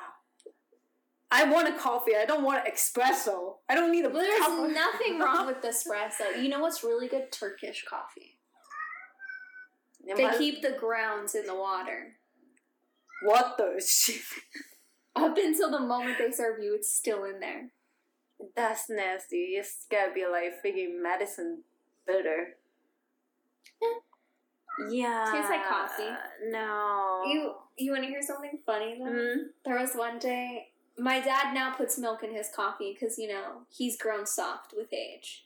Speaker 2: I want a coffee. I don't want an espresso. I don't need a.
Speaker 1: Well, there's nothing wrong with the espresso. You know what's really good? Turkish coffee.
Speaker 2: Yeah,
Speaker 1: They
Speaker 2: my-
Speaker 1: keep the grounds in the water.
Speaker 2: what the shit.
Speaker 1: Up until the moment they serve you, it's still in there.
Speaker 2: That's nasty. It's gotta be like freaking medicine bitter. Yeah.
Speaker 1: Tastes like coffee.
Speaker 2: No.
Speaker 1: You you want to hear something funny though?
Speaker 2: Mm.
Speaker 1: There was one day. My dad now puts milk in his coffee because you know he's grown soft with age,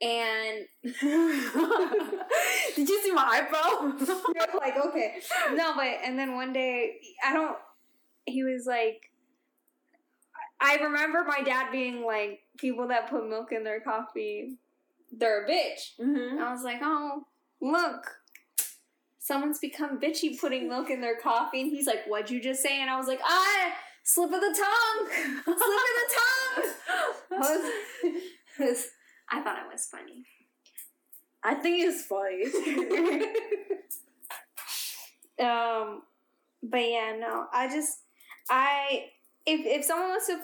Speaker 1: and
Speaker 2: Did you see my eyebrow?
Speaker 1: you're like, okay, no, but and then one day I don't. He was like, I remember my dad being like, people that put milk in their coffee, they're a bitch.
Speaker 2: mm-hmm.
Speaker 1: I was like, oh, look. Someone's become bitchy putting milk in their coffee. And he's like, what'd you just say? And I was like, ah, slip of the tongue. Slip of the tongue. I, was- I thought it was funny.
Speaker 2: I think it's funny.
Speaker 1: Um, but yeah, no, I just, I, if, if someone wants to,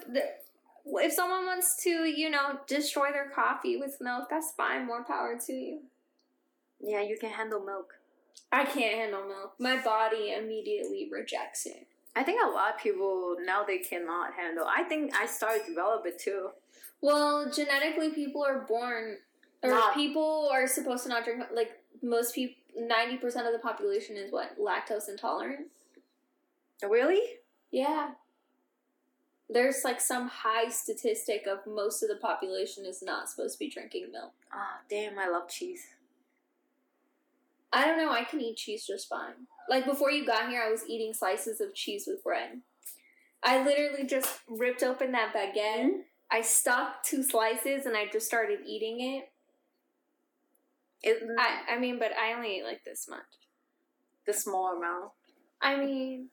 Speaker 1: if someone wants to, you know, destroy their coffee with milk, that's fine. More power to you.
Speaker 2: yeah, you can handle milk.
Speaker 1: I can't handle milk. My body immediately rejects it.
Speaker 2: I think a lot of people now they cannot handle. I think I started to develop it too.
Speaker 1: Well, genetically, people are born, or
Speaker 2: Not-
Speaker 1: people are supposed to not drink. Like most people, ninety percent of the population is what lactose intolerant.
Speaker 2: Really?
Speaker 1: Yeah. There's like some high statistic of most of the population is not supposed to be drinking milk.
Speaker 2: Ah, damn! I love cheese.
Speaker 1: I don't know. I can eat cheese just fine. Like before you got here, I was eating slices of cheese with bread. I literally just ripped open that baguette. I stuck two slices and I just started eating it.
Speaker 2: It,
Speaker 1: I, I mean, but I only ate like this much.
Speaker 2: the small amount.
Speaker 1: I mean,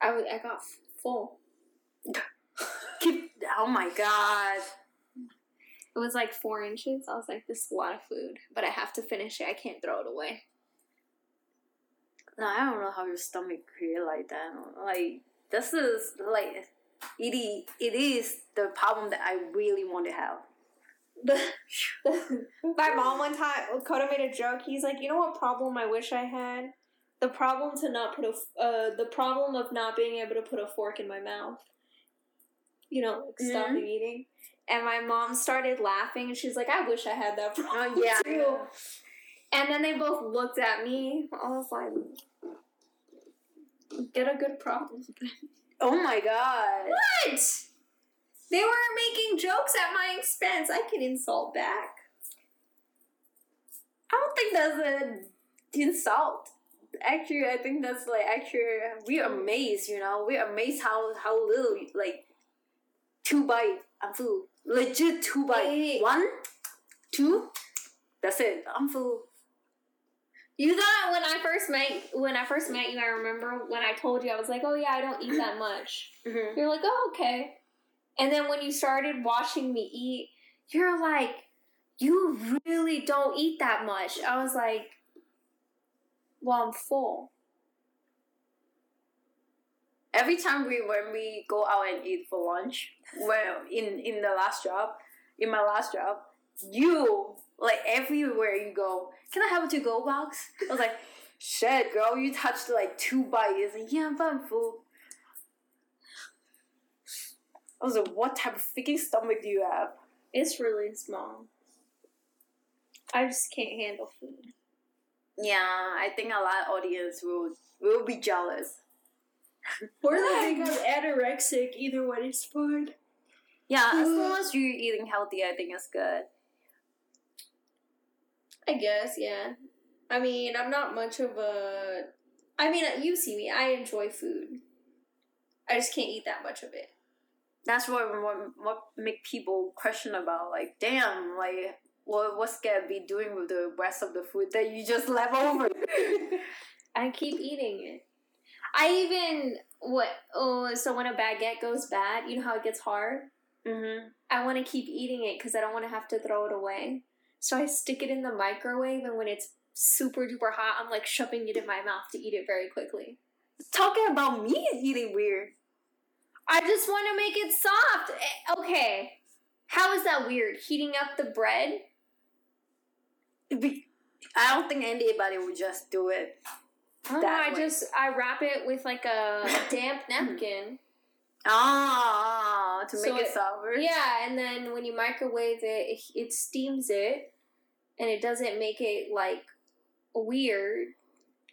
Speaker 1: I, w- I got full.
Speaker 2: Keep. Oh my god.
Speaker 1: It was like four inches. I was like, this is a lot of food, but I have to finish it. I can't throw it away.
Speaker 2: No, I don't know how your stomach create like that. Like this is like it is, it is the problem that I really want to have.
Speaker 1: My mom one time, Coda made a joke. He's like, you know what problem I wish I had? The problem to not put a, uh, the problem of not being able to put a fork in my mouth. You know, like stopping eating. And my mom started laughing, and she's like, I wish I had that problem
Speaker 2: Oh yeah.
Speaker 1: too. And then they both looked at me. I was like, get a good problem.
Speaker 2: Oh my god.
Speaker 1: What? They were making jokes at my expense. I can insult back.
Speaker 2: I don't think that's a insult. Actually, I think that's like actually we're amazed. You know, we're amazed how how little like two bite I'm full. Legit two by
Speaker 1: Wait.
Speaker 2: One, two. That's it. I'm full.
Speaker 1: You thought when I first met when I first met you, I remember when I told you I was like, "Oh yeah, I don't eat that much."
Speaker 2: Mm-hmm.
Speaker 1: You're like, "Oh okay," And then when you started watching me eat, you're like, you really don't eat that much. I was like, well, I'm full.
Speaker 2: Every time we when we go out and eat for lunch, well, in in the last job, in my last job, you like everywhere you go. Can I have a to go box? I was like, shit, girl, you touched like two bites. And yeah, I'm full. I was like, what type of freaking stomach do you have?
Speaker 1: It's really small. I just can't handle food.
Speaker 2: Yeah, I think a lot of audience will will be jealous.
Speaker 3: Or they I'm anorexic. Either one is fine.
Speaker 2: Yeah, as long as you're eating healthy, I think it's good.
Speaker 1: I guess, yeah. I mean, I'm not much of a. I mean, you see me. I enjoy food. I just can't eat that much of it.
Speaker 2: That's what what, what make people question about like, damn, like what what's gonna be doing with the rest of the food that you just left over?
Speaker 1: I keep eating it. I even what? Oh, so when a baguette goes bad, you know how it gets hard.
Speaker 2: mm-hmm.
Speaker 1: I want to keep eating it because I don't want to have to throw it away. So I stick it in the microwave, and when it's super duper hot, I'm like shoving it in my mouth to eat it very quickly.
Speaker 2: Talking about me eating weird.
Speaker 1: I just want to make it soft. Eh, Okay. How is that weird? Heating up the bread?
Speaker 2: Be- I don't think anybody would just do it.
Speaker 1: Oh, I
Speaker 2: way.
Speaker 1: just I wrap it with like a damp napkin.
Speaker 2: Ah, to
Speaker 1: So
Speaker 2: make it
Speaker 1: it-
Speaker 2: sour.
Speaker 1: Yeah, and then when you microwave it, it, it steams it, and it doesn't make it like weird.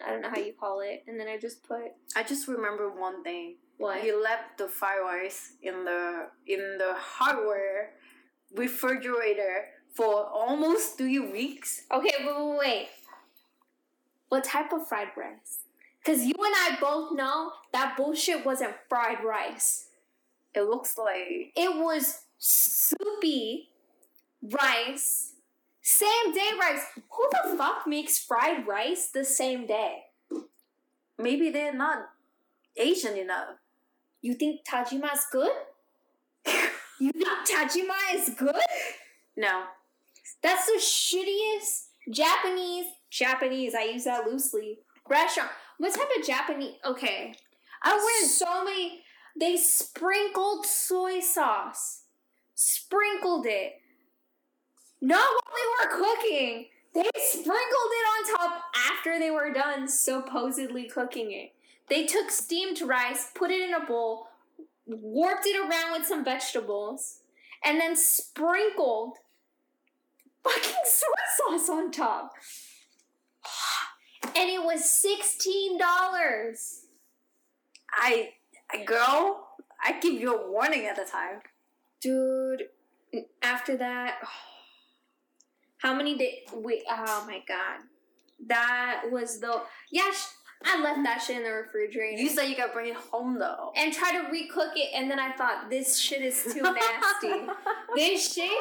Speaker 1: I don't know how you call it. And then I just put
Speaker 2: I just remember one thing.
Speaker 1: what?
Speaker 2: He left the rice in the in the hardware refrigerator for almost three weeks.
Speaker 1: Okay, wait, wait, wait. What type of fried rice? Because you and I both know that bullshit wasn't fried rice.
Speaker 2: It looks like
Speaker 1: It was soupy rice, same day rice. Who the fuck makes fried rice the same day?
Speaker 2: maybe they're not Asian enough.
Speaker 1: You think Tajima's good? You think Tajima is good?
Speaker 2: No.
Speaker 1: That's the shittiest Japanese Japanese. I use that loosely. Restaurant. What type of Japanese? Okay,
Speaker 2: I
Speaker 1: went so many. They sprinkled soy sauce. Sprinkled it. Not while they were cooking. They sprinkled it on top after they were done supposedly cooking it. They took steamed rice, put it in a bowl, warped it around with some vegetables, and then sprinkled fucking soy sauce on top. And it was $16.
Speaker 2: I, I girl, I give you a warning at the time.
Speaker 1: Dude, after that, how many days? Wait, oh my god. That was the. Yeah, sh- I left that shit in the refrigerator.
Speaker 2: You said you gotta bring it home though.
Speaker 1: and try to recook it, and then I thought, this shit is too nasty. this shit,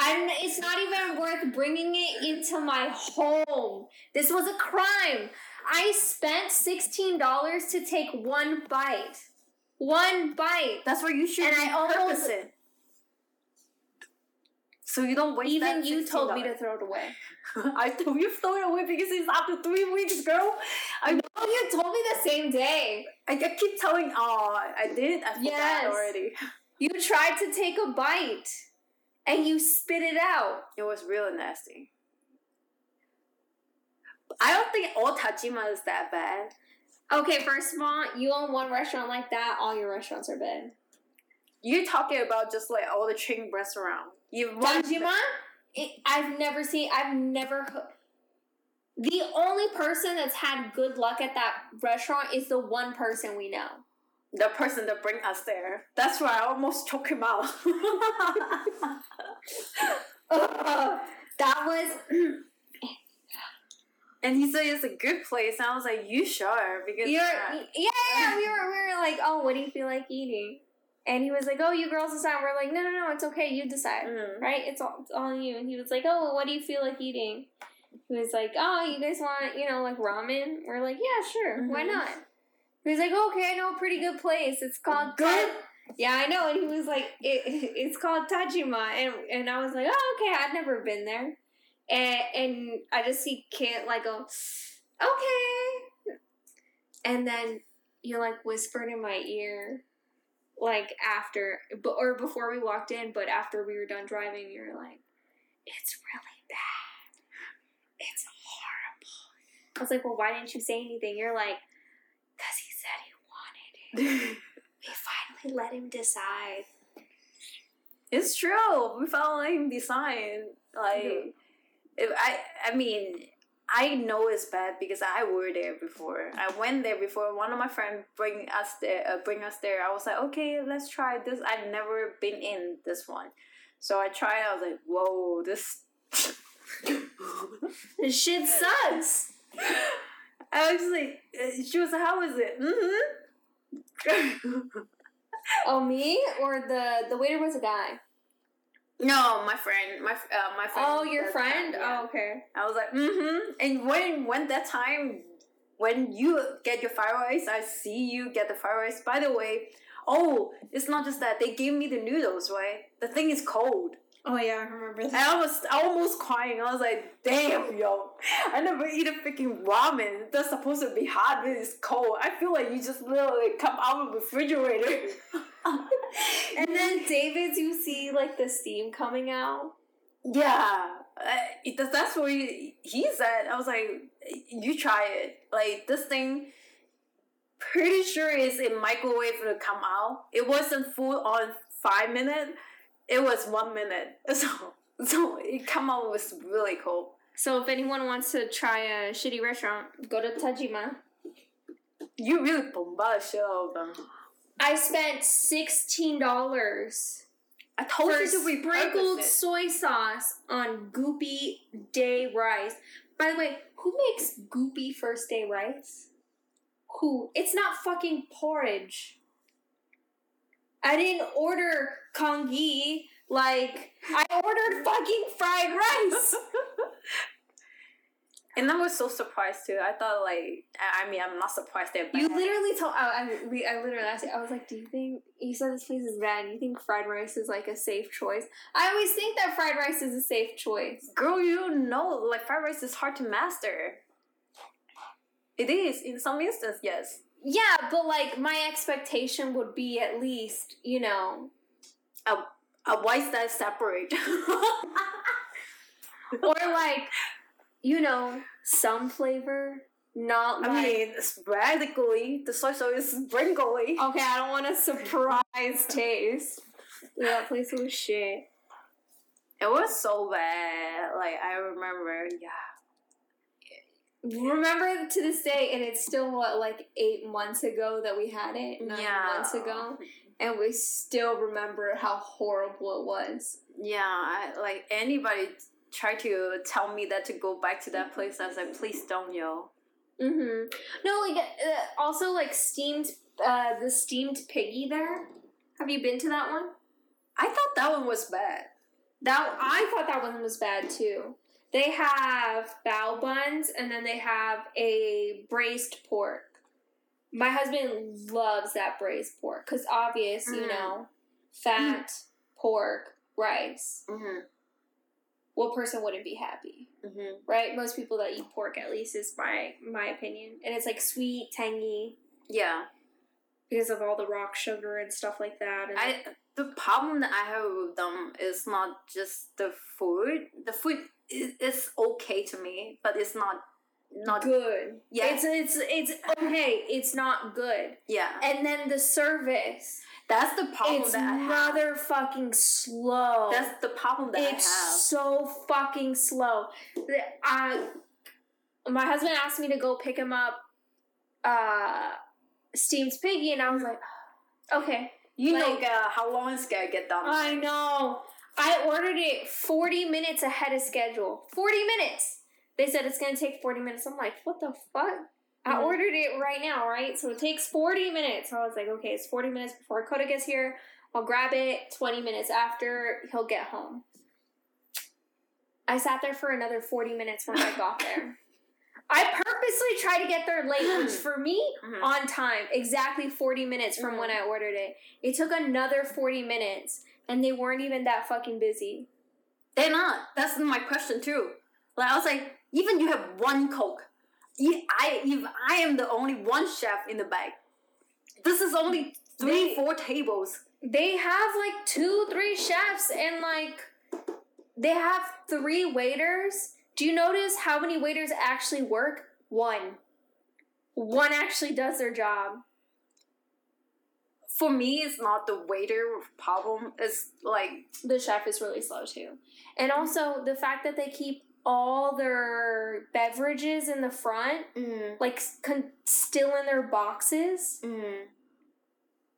Speaker 1: I'm, it's not even worth bringing it into my home. This was a crime. I spent $16 to take one bite. One bite.
Speaker 2: That's where you should
Speaker 1: And I almost-
Speaker 2: it. So you don't waste
Speaker 1: Even you told me to throw it away.
Speaker 2: I told you throw it away because it's after three weeks, girl. I
Speaker 1: Oh, you told me the same day.
Speaker 2: I, I keep telling. Oh, I did. I forgot
Speaker 1: Yes.
Speaker 2: already.
Speaker 1: You tried to take a bite and you spit it out.
Speaker 2: It was really nasty. I don't think all Tajima is that bad.
Speaker 1: Okay, first of all, you own one restaurant like that, all your restaurants are bad.
Speaker 2: You're talking about just like all the chain restaurants. You
Speaker 1: Tajima, it, I've never seen, I've never. The only person that's had good luck at that restaurant is the one person we know.
Speaker 2: The person that bring us there. That's why I almost choke him out.
Speaker 1: That was.
Speaker 2: and he said it's a good place. And I was like, you sure? Because
Speaker 1: You're, yeah, yeah, we were, we were like, oh, what do you feel like eating? And he was like, oh, you girls decide. We're like, no, no, no, it's okay. You decide.
Speaker 2: mm.
Speaker 1: right? It's all, it's all you. And he was like, oh, well, what do you feel like eating? He was like, oh, you guys want, you know, like ramen? We're like, yeah, sure, why
Speaker 2: Mhm.
Speaker 1: not? He was like, okay, I know a pretty good place. It's called
Speaker 2: Good?
Speaker 1: Yeah, I know. And he was like, it, it's called Tajima. And, and I was like, oh, okay, I've never been there. And, and I just see Kent like go, okay. And then you like whispered in my ear, like after, or before we walked in, but after we were done driving, you're like, it's really bad. It's horrible. I was like, well, why didn't you say anything? You're like, because he said he wanted it. We finally let him decide.
Speaker 2: It's true. We finally let him decide. Like,
Speaker 1: Yeah.
Speaker 2: if I, I mean, I know it's bad because I were there before. I went there before. One of my friends bring us there, uh, bring us there. I was like, okay, let's try this. I've never been in this one, so I tried. I was like, whoa, this.
Speaker 1: This shit sucks.
Speaker 2: I was like, uh, she was like, how is it? Mm-hmm.
Speaker 1: Oh, me or the the waiter was a guy.
Speaker 2: no, my friend, my uh, my friend.
Speaker 1: Oh, your friend.
Speaker 2: time, yeah.
Speaker 1: Oh, okay.
Speaker 2: I was like, mm-hmm. And when when that time when you get your rice, I see you get the rice. By the way, oh, it's not just that they gave me the noodles, right? The thing is cold.
Speaker 3: Oh yeah, I remember that.
Speaker 2: I was almost crying. I was like, damn, yo. I never eat a freaking ramen. That's supposed to be hot, but it's cold. I feel like you just literally come out of the refrigerator.
Speaker 1: And then David's, you see like the steam coming out.
Speaker 2: Yeah, uh, it, that's- what he, he said. I was like, you try it. Like this thing, pretty sure is in microwave to come out. It wasn't full on five minutes. It was one minute. So so it come out was really cool.
Speaker 1: So if anyone wants to try a shitty restaurant, go to Tajima.
Speaker 2: You really bombarded shit out of them.
Speaker 1: I spent sixteen dollars
Speaker 2: I told you to
Speaker 1: sprinkled
Speaker 2: repurpose it.
Speaker 1: soy sauce on goopy day rice. By the way, who makes goopy first day rice? Who? It's not fucking porridge. I didn't order congee. Like I ordered fucking fried rice.
Speaker 2: And I was so surprised too. I thought like I I mean I'm not surprised they're.
Speaker 1: You literally told I, I, we- I literally asked you. I was like, "Do you think you said this place is bad? Do you think fried rice is like a safe choice?" I always think that fried rice is a safe choice.
Speaker 2: Girl, you know, like fried rice is hard to master. It is in some instances, yes.
Speaker 1: Yeah, but like my expectation would be at least you know,
Speaker 2: A white that separate.
Speaker 1: or like you know some flavor, not
Speaker 2: I
Speaker 1: like.
Speaker 2: mean, sporadically, the soy sauce is sprinkly.
Speaker 1: okay, I don't want a surprise taste. Yeah, place was shit.
Speaker 2: It was so bad. Like I remember, yeah.
Speaker 1: Remember to this day, and it's still what like eight months ago that we had it. Nine
Speaker 2: Yeah.
Speaker 1: months ago. And we still remember how horrible it was.
Speaker 2: Yeah, I, like anybody try to tell me that to go back to that place, I was like, please don't, yo.
Speaker 1: Mm-hmm. No, like uh, also like steamed, uh, the Steamy Piggy there. Have you been to that one?
Speaker 2: I thought that one was bad.
Speaker 1: That I thought that one was bad too. They have bao buns and then they have a braised pork. My husband loves that braised pork because obvious, you
Speaker 2: Mhm.
Speaker 1: know, fat pork rice.
Speaker 2: Mm-hmm.
Speaker 1: What person wouldn't be happy?
Speaker 2: Mm-hmm.
Speaker 1: right? Most people that eat pork, at least, is my my opinion, and it's like sweet, tangy
Speaker 2: Yeah.
Speaker 1: because of all the rock sugar and stuff like that. And
Speaker 2: I the problem that I have with them is not just the food. The food is, is okay to me, but it's not not
Speaker 1: good.
Speaker 2: Yeah.
Speaker 1: it's it's it's okay. It's not good.
Speaker 2: yeah.
Speaker 1: And then the service,
Speaker 2: That's the problem
Speaker 1: it's
Speaker 2: that I have.
Speaker 1: motherfucking slow.
Speaker 2: That's the problem that
Speaker 1: it's
Speaker 2: I have.
Speaker 1: so fucking slow. I, my husband asked me to go pick him up, uh, Steamy Piggy, and I was like, okay.
Speaker 2: You know uh, how long it's gonna get done.
Speaker 1: I know. I ordered it 40 minutes ahead of schedule. 40 minutes. They said it's going to take 40 minutes. I'm like, what the fuck? I ordered it right now, right? So it takes 40 minutes. So I was like, okay, it's 40 minutes before Coda gets here. I'll grab it 20 minutes after he'll get home. I sat there for another 40 minutes when I got there. I purposely tried to get there late, which for me,
Speaker 2: Mhm.
Speaker 1: on time, exactly 40 minutes from when I ordered it. It took another 40 minutes, and they weren't even that fucking busy.
Speaker 2: They're not. That's my question too. Like I was like, even you have one coke. You, I if I am the only one chef in the bag. This is only three,
Speaker 1: They-
Speaker 2: four tables.
Speaker 1: They have like two, three chefs, and like they have three waiters. Do you notice how many waiters actually work? One. One actually does their job.
Speaker 2: For me, it's not the waiter problem. It's like
Speaker 1: the chef is really slow too. And also the fact that they keep all their beverages in the front, like con- still in their boxes.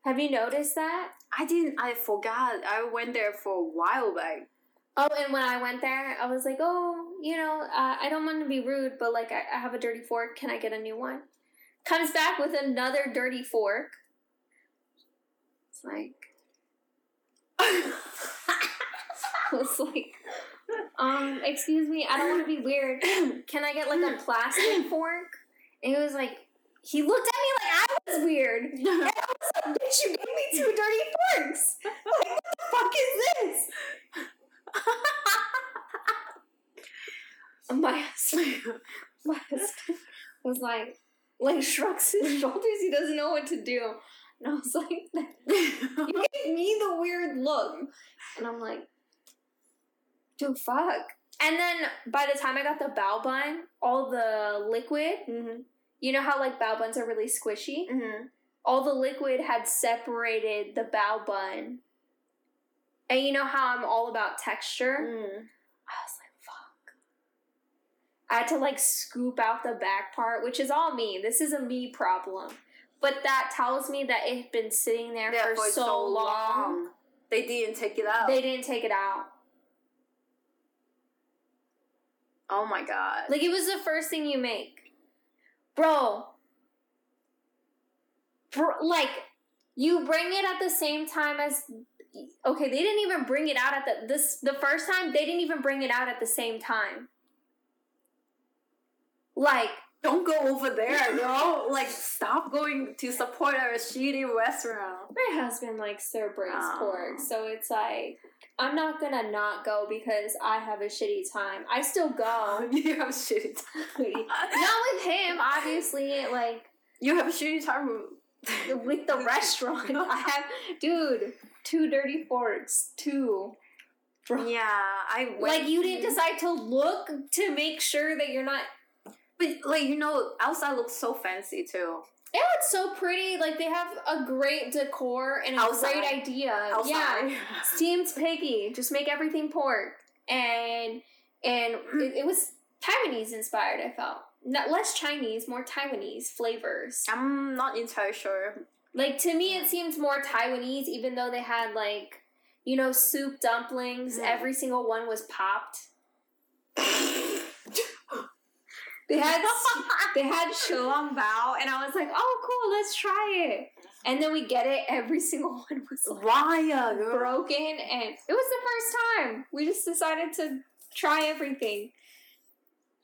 Speaker 1: Have you noticed that?
Speaker 2: I didn't. I forgot. I went there for a while back.
Speaker 1: Oh, and when I went there, I was like, oh, you know, uh, I don't want to be rude, but like, I, I have a dirty fork. Can I get a new one? Comes back with another dirty fork. It's like, it's like, um, excuse me, I don't want to be weird. Can I get like a plastic fork? And he was like, he looked at me like I was weird. And I was like, bitch, you gave me two dirty forks. Like, what the fuck is this? my husband, my husband was like, like shrugs his shoulders. He doesn't know what to do. And I was like, you gave me the weird look. And I'm like, dude, fuck. And then by the time I got the bao bun, all the liquid,
Speaker 2: mm-hmm.
Speaker 1: you know how like bow buns are really squishy?
Speaker 2: Mm-hmm.
Speaker 1: All the liquid had separated the bao bun. And you know how I'm all about texture?
Speaker 2: Mm.
Speaker 1: I was like, fuck. I had to like scoop out the back part, which is all me. This is a me problem. But that tells me that it had been sitting there
Speaker 2: Yeah,
Speaker 1: for, so, long.
Speaker 2: They didn't take it out.
Speaker 1: They didn't take it out.
Speaker 2: Oh my god.
Speaker 1: Like it was the first thing you make. Bro. Bro like you bring it at the same time as okay, they didn't even bring it out at the this the first time they didn't even bring it out at the same time. Like
Speaker 2: Don't go over there, bro. like, stop going to support our shitty restaurant.
Speaker 1: My husband likes their braised
Speaker 2: Oh.
Speaker 1: pork, so it's like I'm not gonna not go because I have a shitty time. I still go.
Speaker 2: you have a shitty time.
Speaker 1: not with him, obviously. Like
Speaker 2: You have a shitty time with
Speaker 1: with the restaurant. I have, dude, two dirty forks, two.
Speaker 2: Yeah, I went
Speaker 1: Like you didn't decide to look to make sure that you're not.
Speaker 2: But like you know, outside looks so fancy too.
Speaker 1: Yeah, it's so pretty. Like they have a great decor and a
Speaker 2: Outside.
Speaker 1: great idea.
Speaker 2: Outside.
Speaker 1: Yeah, Steamy Piggy. Just make everything pork, and and it, it was Taiwanese inspired. I felt not less Chinese, more Taiwanese flavors.
Speaker 2: I'm not entirely sure.
Speaker 1: Like to me, it seems more Taiwanese, even though they had like, you know, soup dumplings.
Speaker 2: Mm.
Speaker 1: Every single one was popped. They had they had xiaolongbao, and I was like, oh cool, let's try it. And then we get it. Every single one was like
Speaker 2: girl?
Speaker 1: broken, and it was the first time. We just decided to try everything.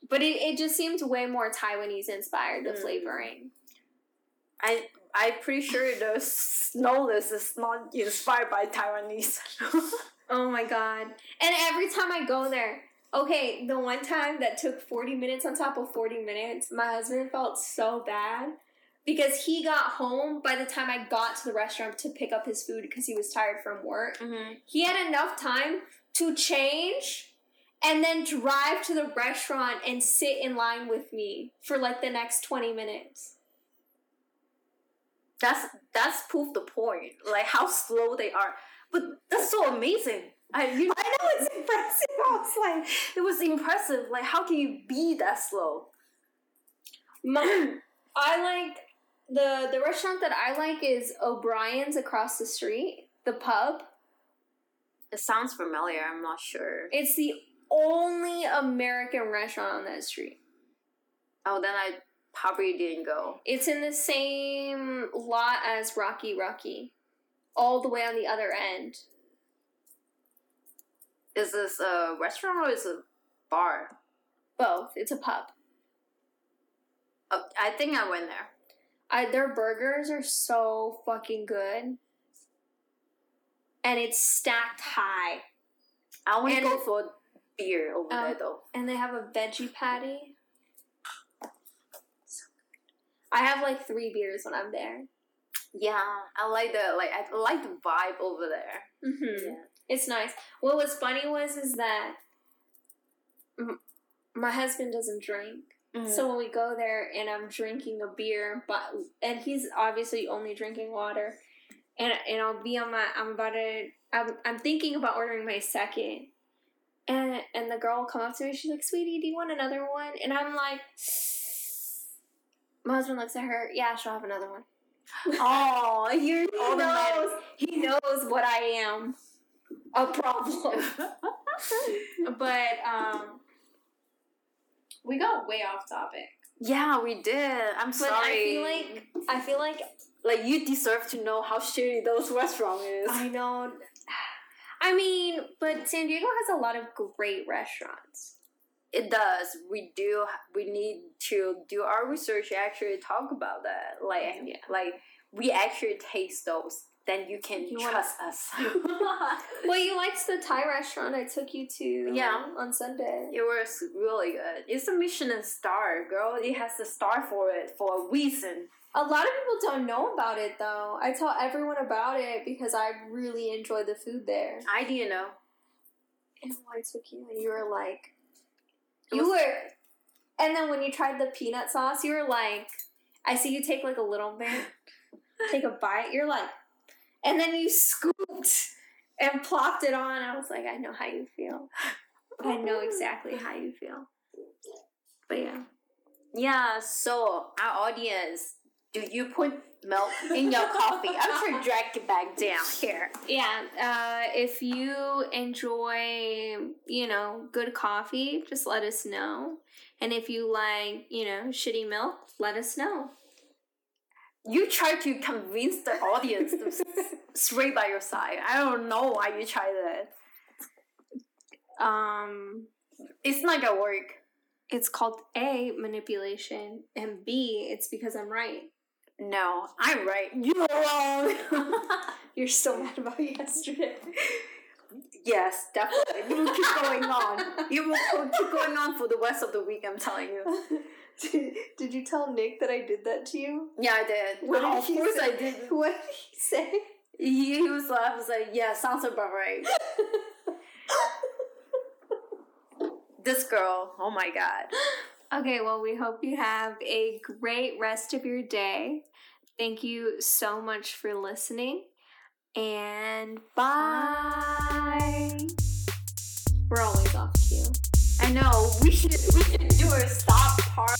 Speaker 1: But it, it just seemed way more Taiwanese inspired, the
Speaker 2: Mm.
Speaker 1: flavoring.
Speaker 2: I I'm pretty sure the snowless is not inspired by Taiwanese.
Speaker 1: Oh my god. And every time I go there, okay, the one time that took 40 minutes on top of 40 minutes, my husband felt so bad because he got home by the time I got to the restaurant to pick up his food because he was tired from work.
Speaker 2: mm-hmm.
Speaker 1: He had enough time to change and then drive to the restaurant and sit in line with me for like the next 20 minutes.
Speaker 2: That's that's proof the point. Like how slow they are. But that's so amazing. I you
Speaker 1: I know it's impressive. I was like,
Speaker 2: it was impressive. Like how can you be that slow?
Speaker 1: My, I like the the restaurant that I like is O'Brien's across the street, the pub.
Speaker 2: It sounds familiar. I'm not sure.
Speaker 1: It's the only American restaurant on that street.
Speaker 2: Oh, then I probably didn't go.
Speaker 1: It's in the same lot as Rocky Rocky, all the way on the other end.
Speaker 2: Is this a restaurant or is it a bar?
Speaker 1: Both. It's a pub.
Speaker 2: Oh, I think I went there.
Speaker 1: I, their burgers are so fucking good. And it's stacked high.
Speaker 2: I only
Speaker 1: And-
Speaker 2: go for beer over
Speaker 1: Um,
Speaker 2: there though.
Speaker 1: And they have a veggie patty. I have like three beers when I'm there.
Speaker 2: Yeah, I like the like I like the vibe over there.
Speaker 1: Mm-hmm. It's nice. What was funny was is that m- my husband doesn't drink,
Speaker 2: Mm.
Speaker 1: so when we go there and I'm drinking a beer, but and he's obviously only drinking water, and and I'll be on my I'm about to I'm I'm thinking about ordering my second, and and the girl will come up to me. She's like, "Sweetie, do you want another one?" And I'm like. My husband looks at her. Yeah, she'll have another one.
Speaker 2: oh, you're
Speaker 1: He knows. He knows what I am. A problem. but um, we got way off topic.
Speaker 2: yeah, we did. I'm
Speaker 1: But
Speaker 2: sorry.
Speaker 1: I feel like I feel like
Speaker 2: like you deserve to know how shitty those restaurant is.
Speaker 1: I know. I mean, but San Diego has a lot of great restaurants.
Speaker 2: It does. We do. We need to do our research. Actually, talk about that. Like,
Speaker 1: Yeah.
Speaker 2: like we actually taste those. Then you can
Speaker 1: You
Speaker 2: trust us.
Speaker 1: Well, you liked the Thai restaurant I took you to.
Speaker 2: Yeah.
Speaker 1: on Sunday.
Speaker 2: It was really good. It's a Michelin star, girl. It has the star for it for a reason.
Speaker 1: A lot of people don't know about it though. I tell everyone about it because I really enjoy the food there.
Speaker 2: I didn't know.
Speaker 1: And I took you, and you were like, you
Speaker 2: was-
Speaker 1: were, and then when you tried the peanut sauce, you were like, I see you take like a little bit, take a bite. You're like, and then you scooped and plopped it on. I was like, I know how you feel. I know exactly how you feel. But yeah.
Speaker 2: Yeah. So our audience, do you put milk in your coffee? I'm sure drag it back down here.
Speaker 1: Yeah, uh, if you enjoy, you know, good coffee, just let us know. And if you like, you know, shitty milk, let us know.
Speaker 2: You try to convince the audience to stay by your side. I don't know why you try that.
Speaker 1: Um,
Speaker 2: It's not gonna work.
Speaker 1: it's called A, manipulation, and B, it's because I'm right.
Speaker 2: No, I'm right. You're wrong.
Speaker 1: You're so mad about yesterday.
Speaker 2: yes, definitely. It will keep going on. It will keep going on for the rest of the week. I'm telling you.
Speaker 1: did, did you tell Nick that I did that to you?
Speaker 2: Yeah, I did.
Speaker 1: What did
Speaker 2: of
Speaker 1: he
Speaker 2: course,
Speaker 1: say?
Speaker 2: I did.
Speaker 1: What did he say?
Speaker 2: He, he was like, I was like, yeah, sounds about right. This girl, oh my god.
Speaker 1: Okay, well, we hope you have a great rest of your day. Thank you so much for listening. And bye. We're always off cue.
Speaker 2: I know we should we should do a stop part.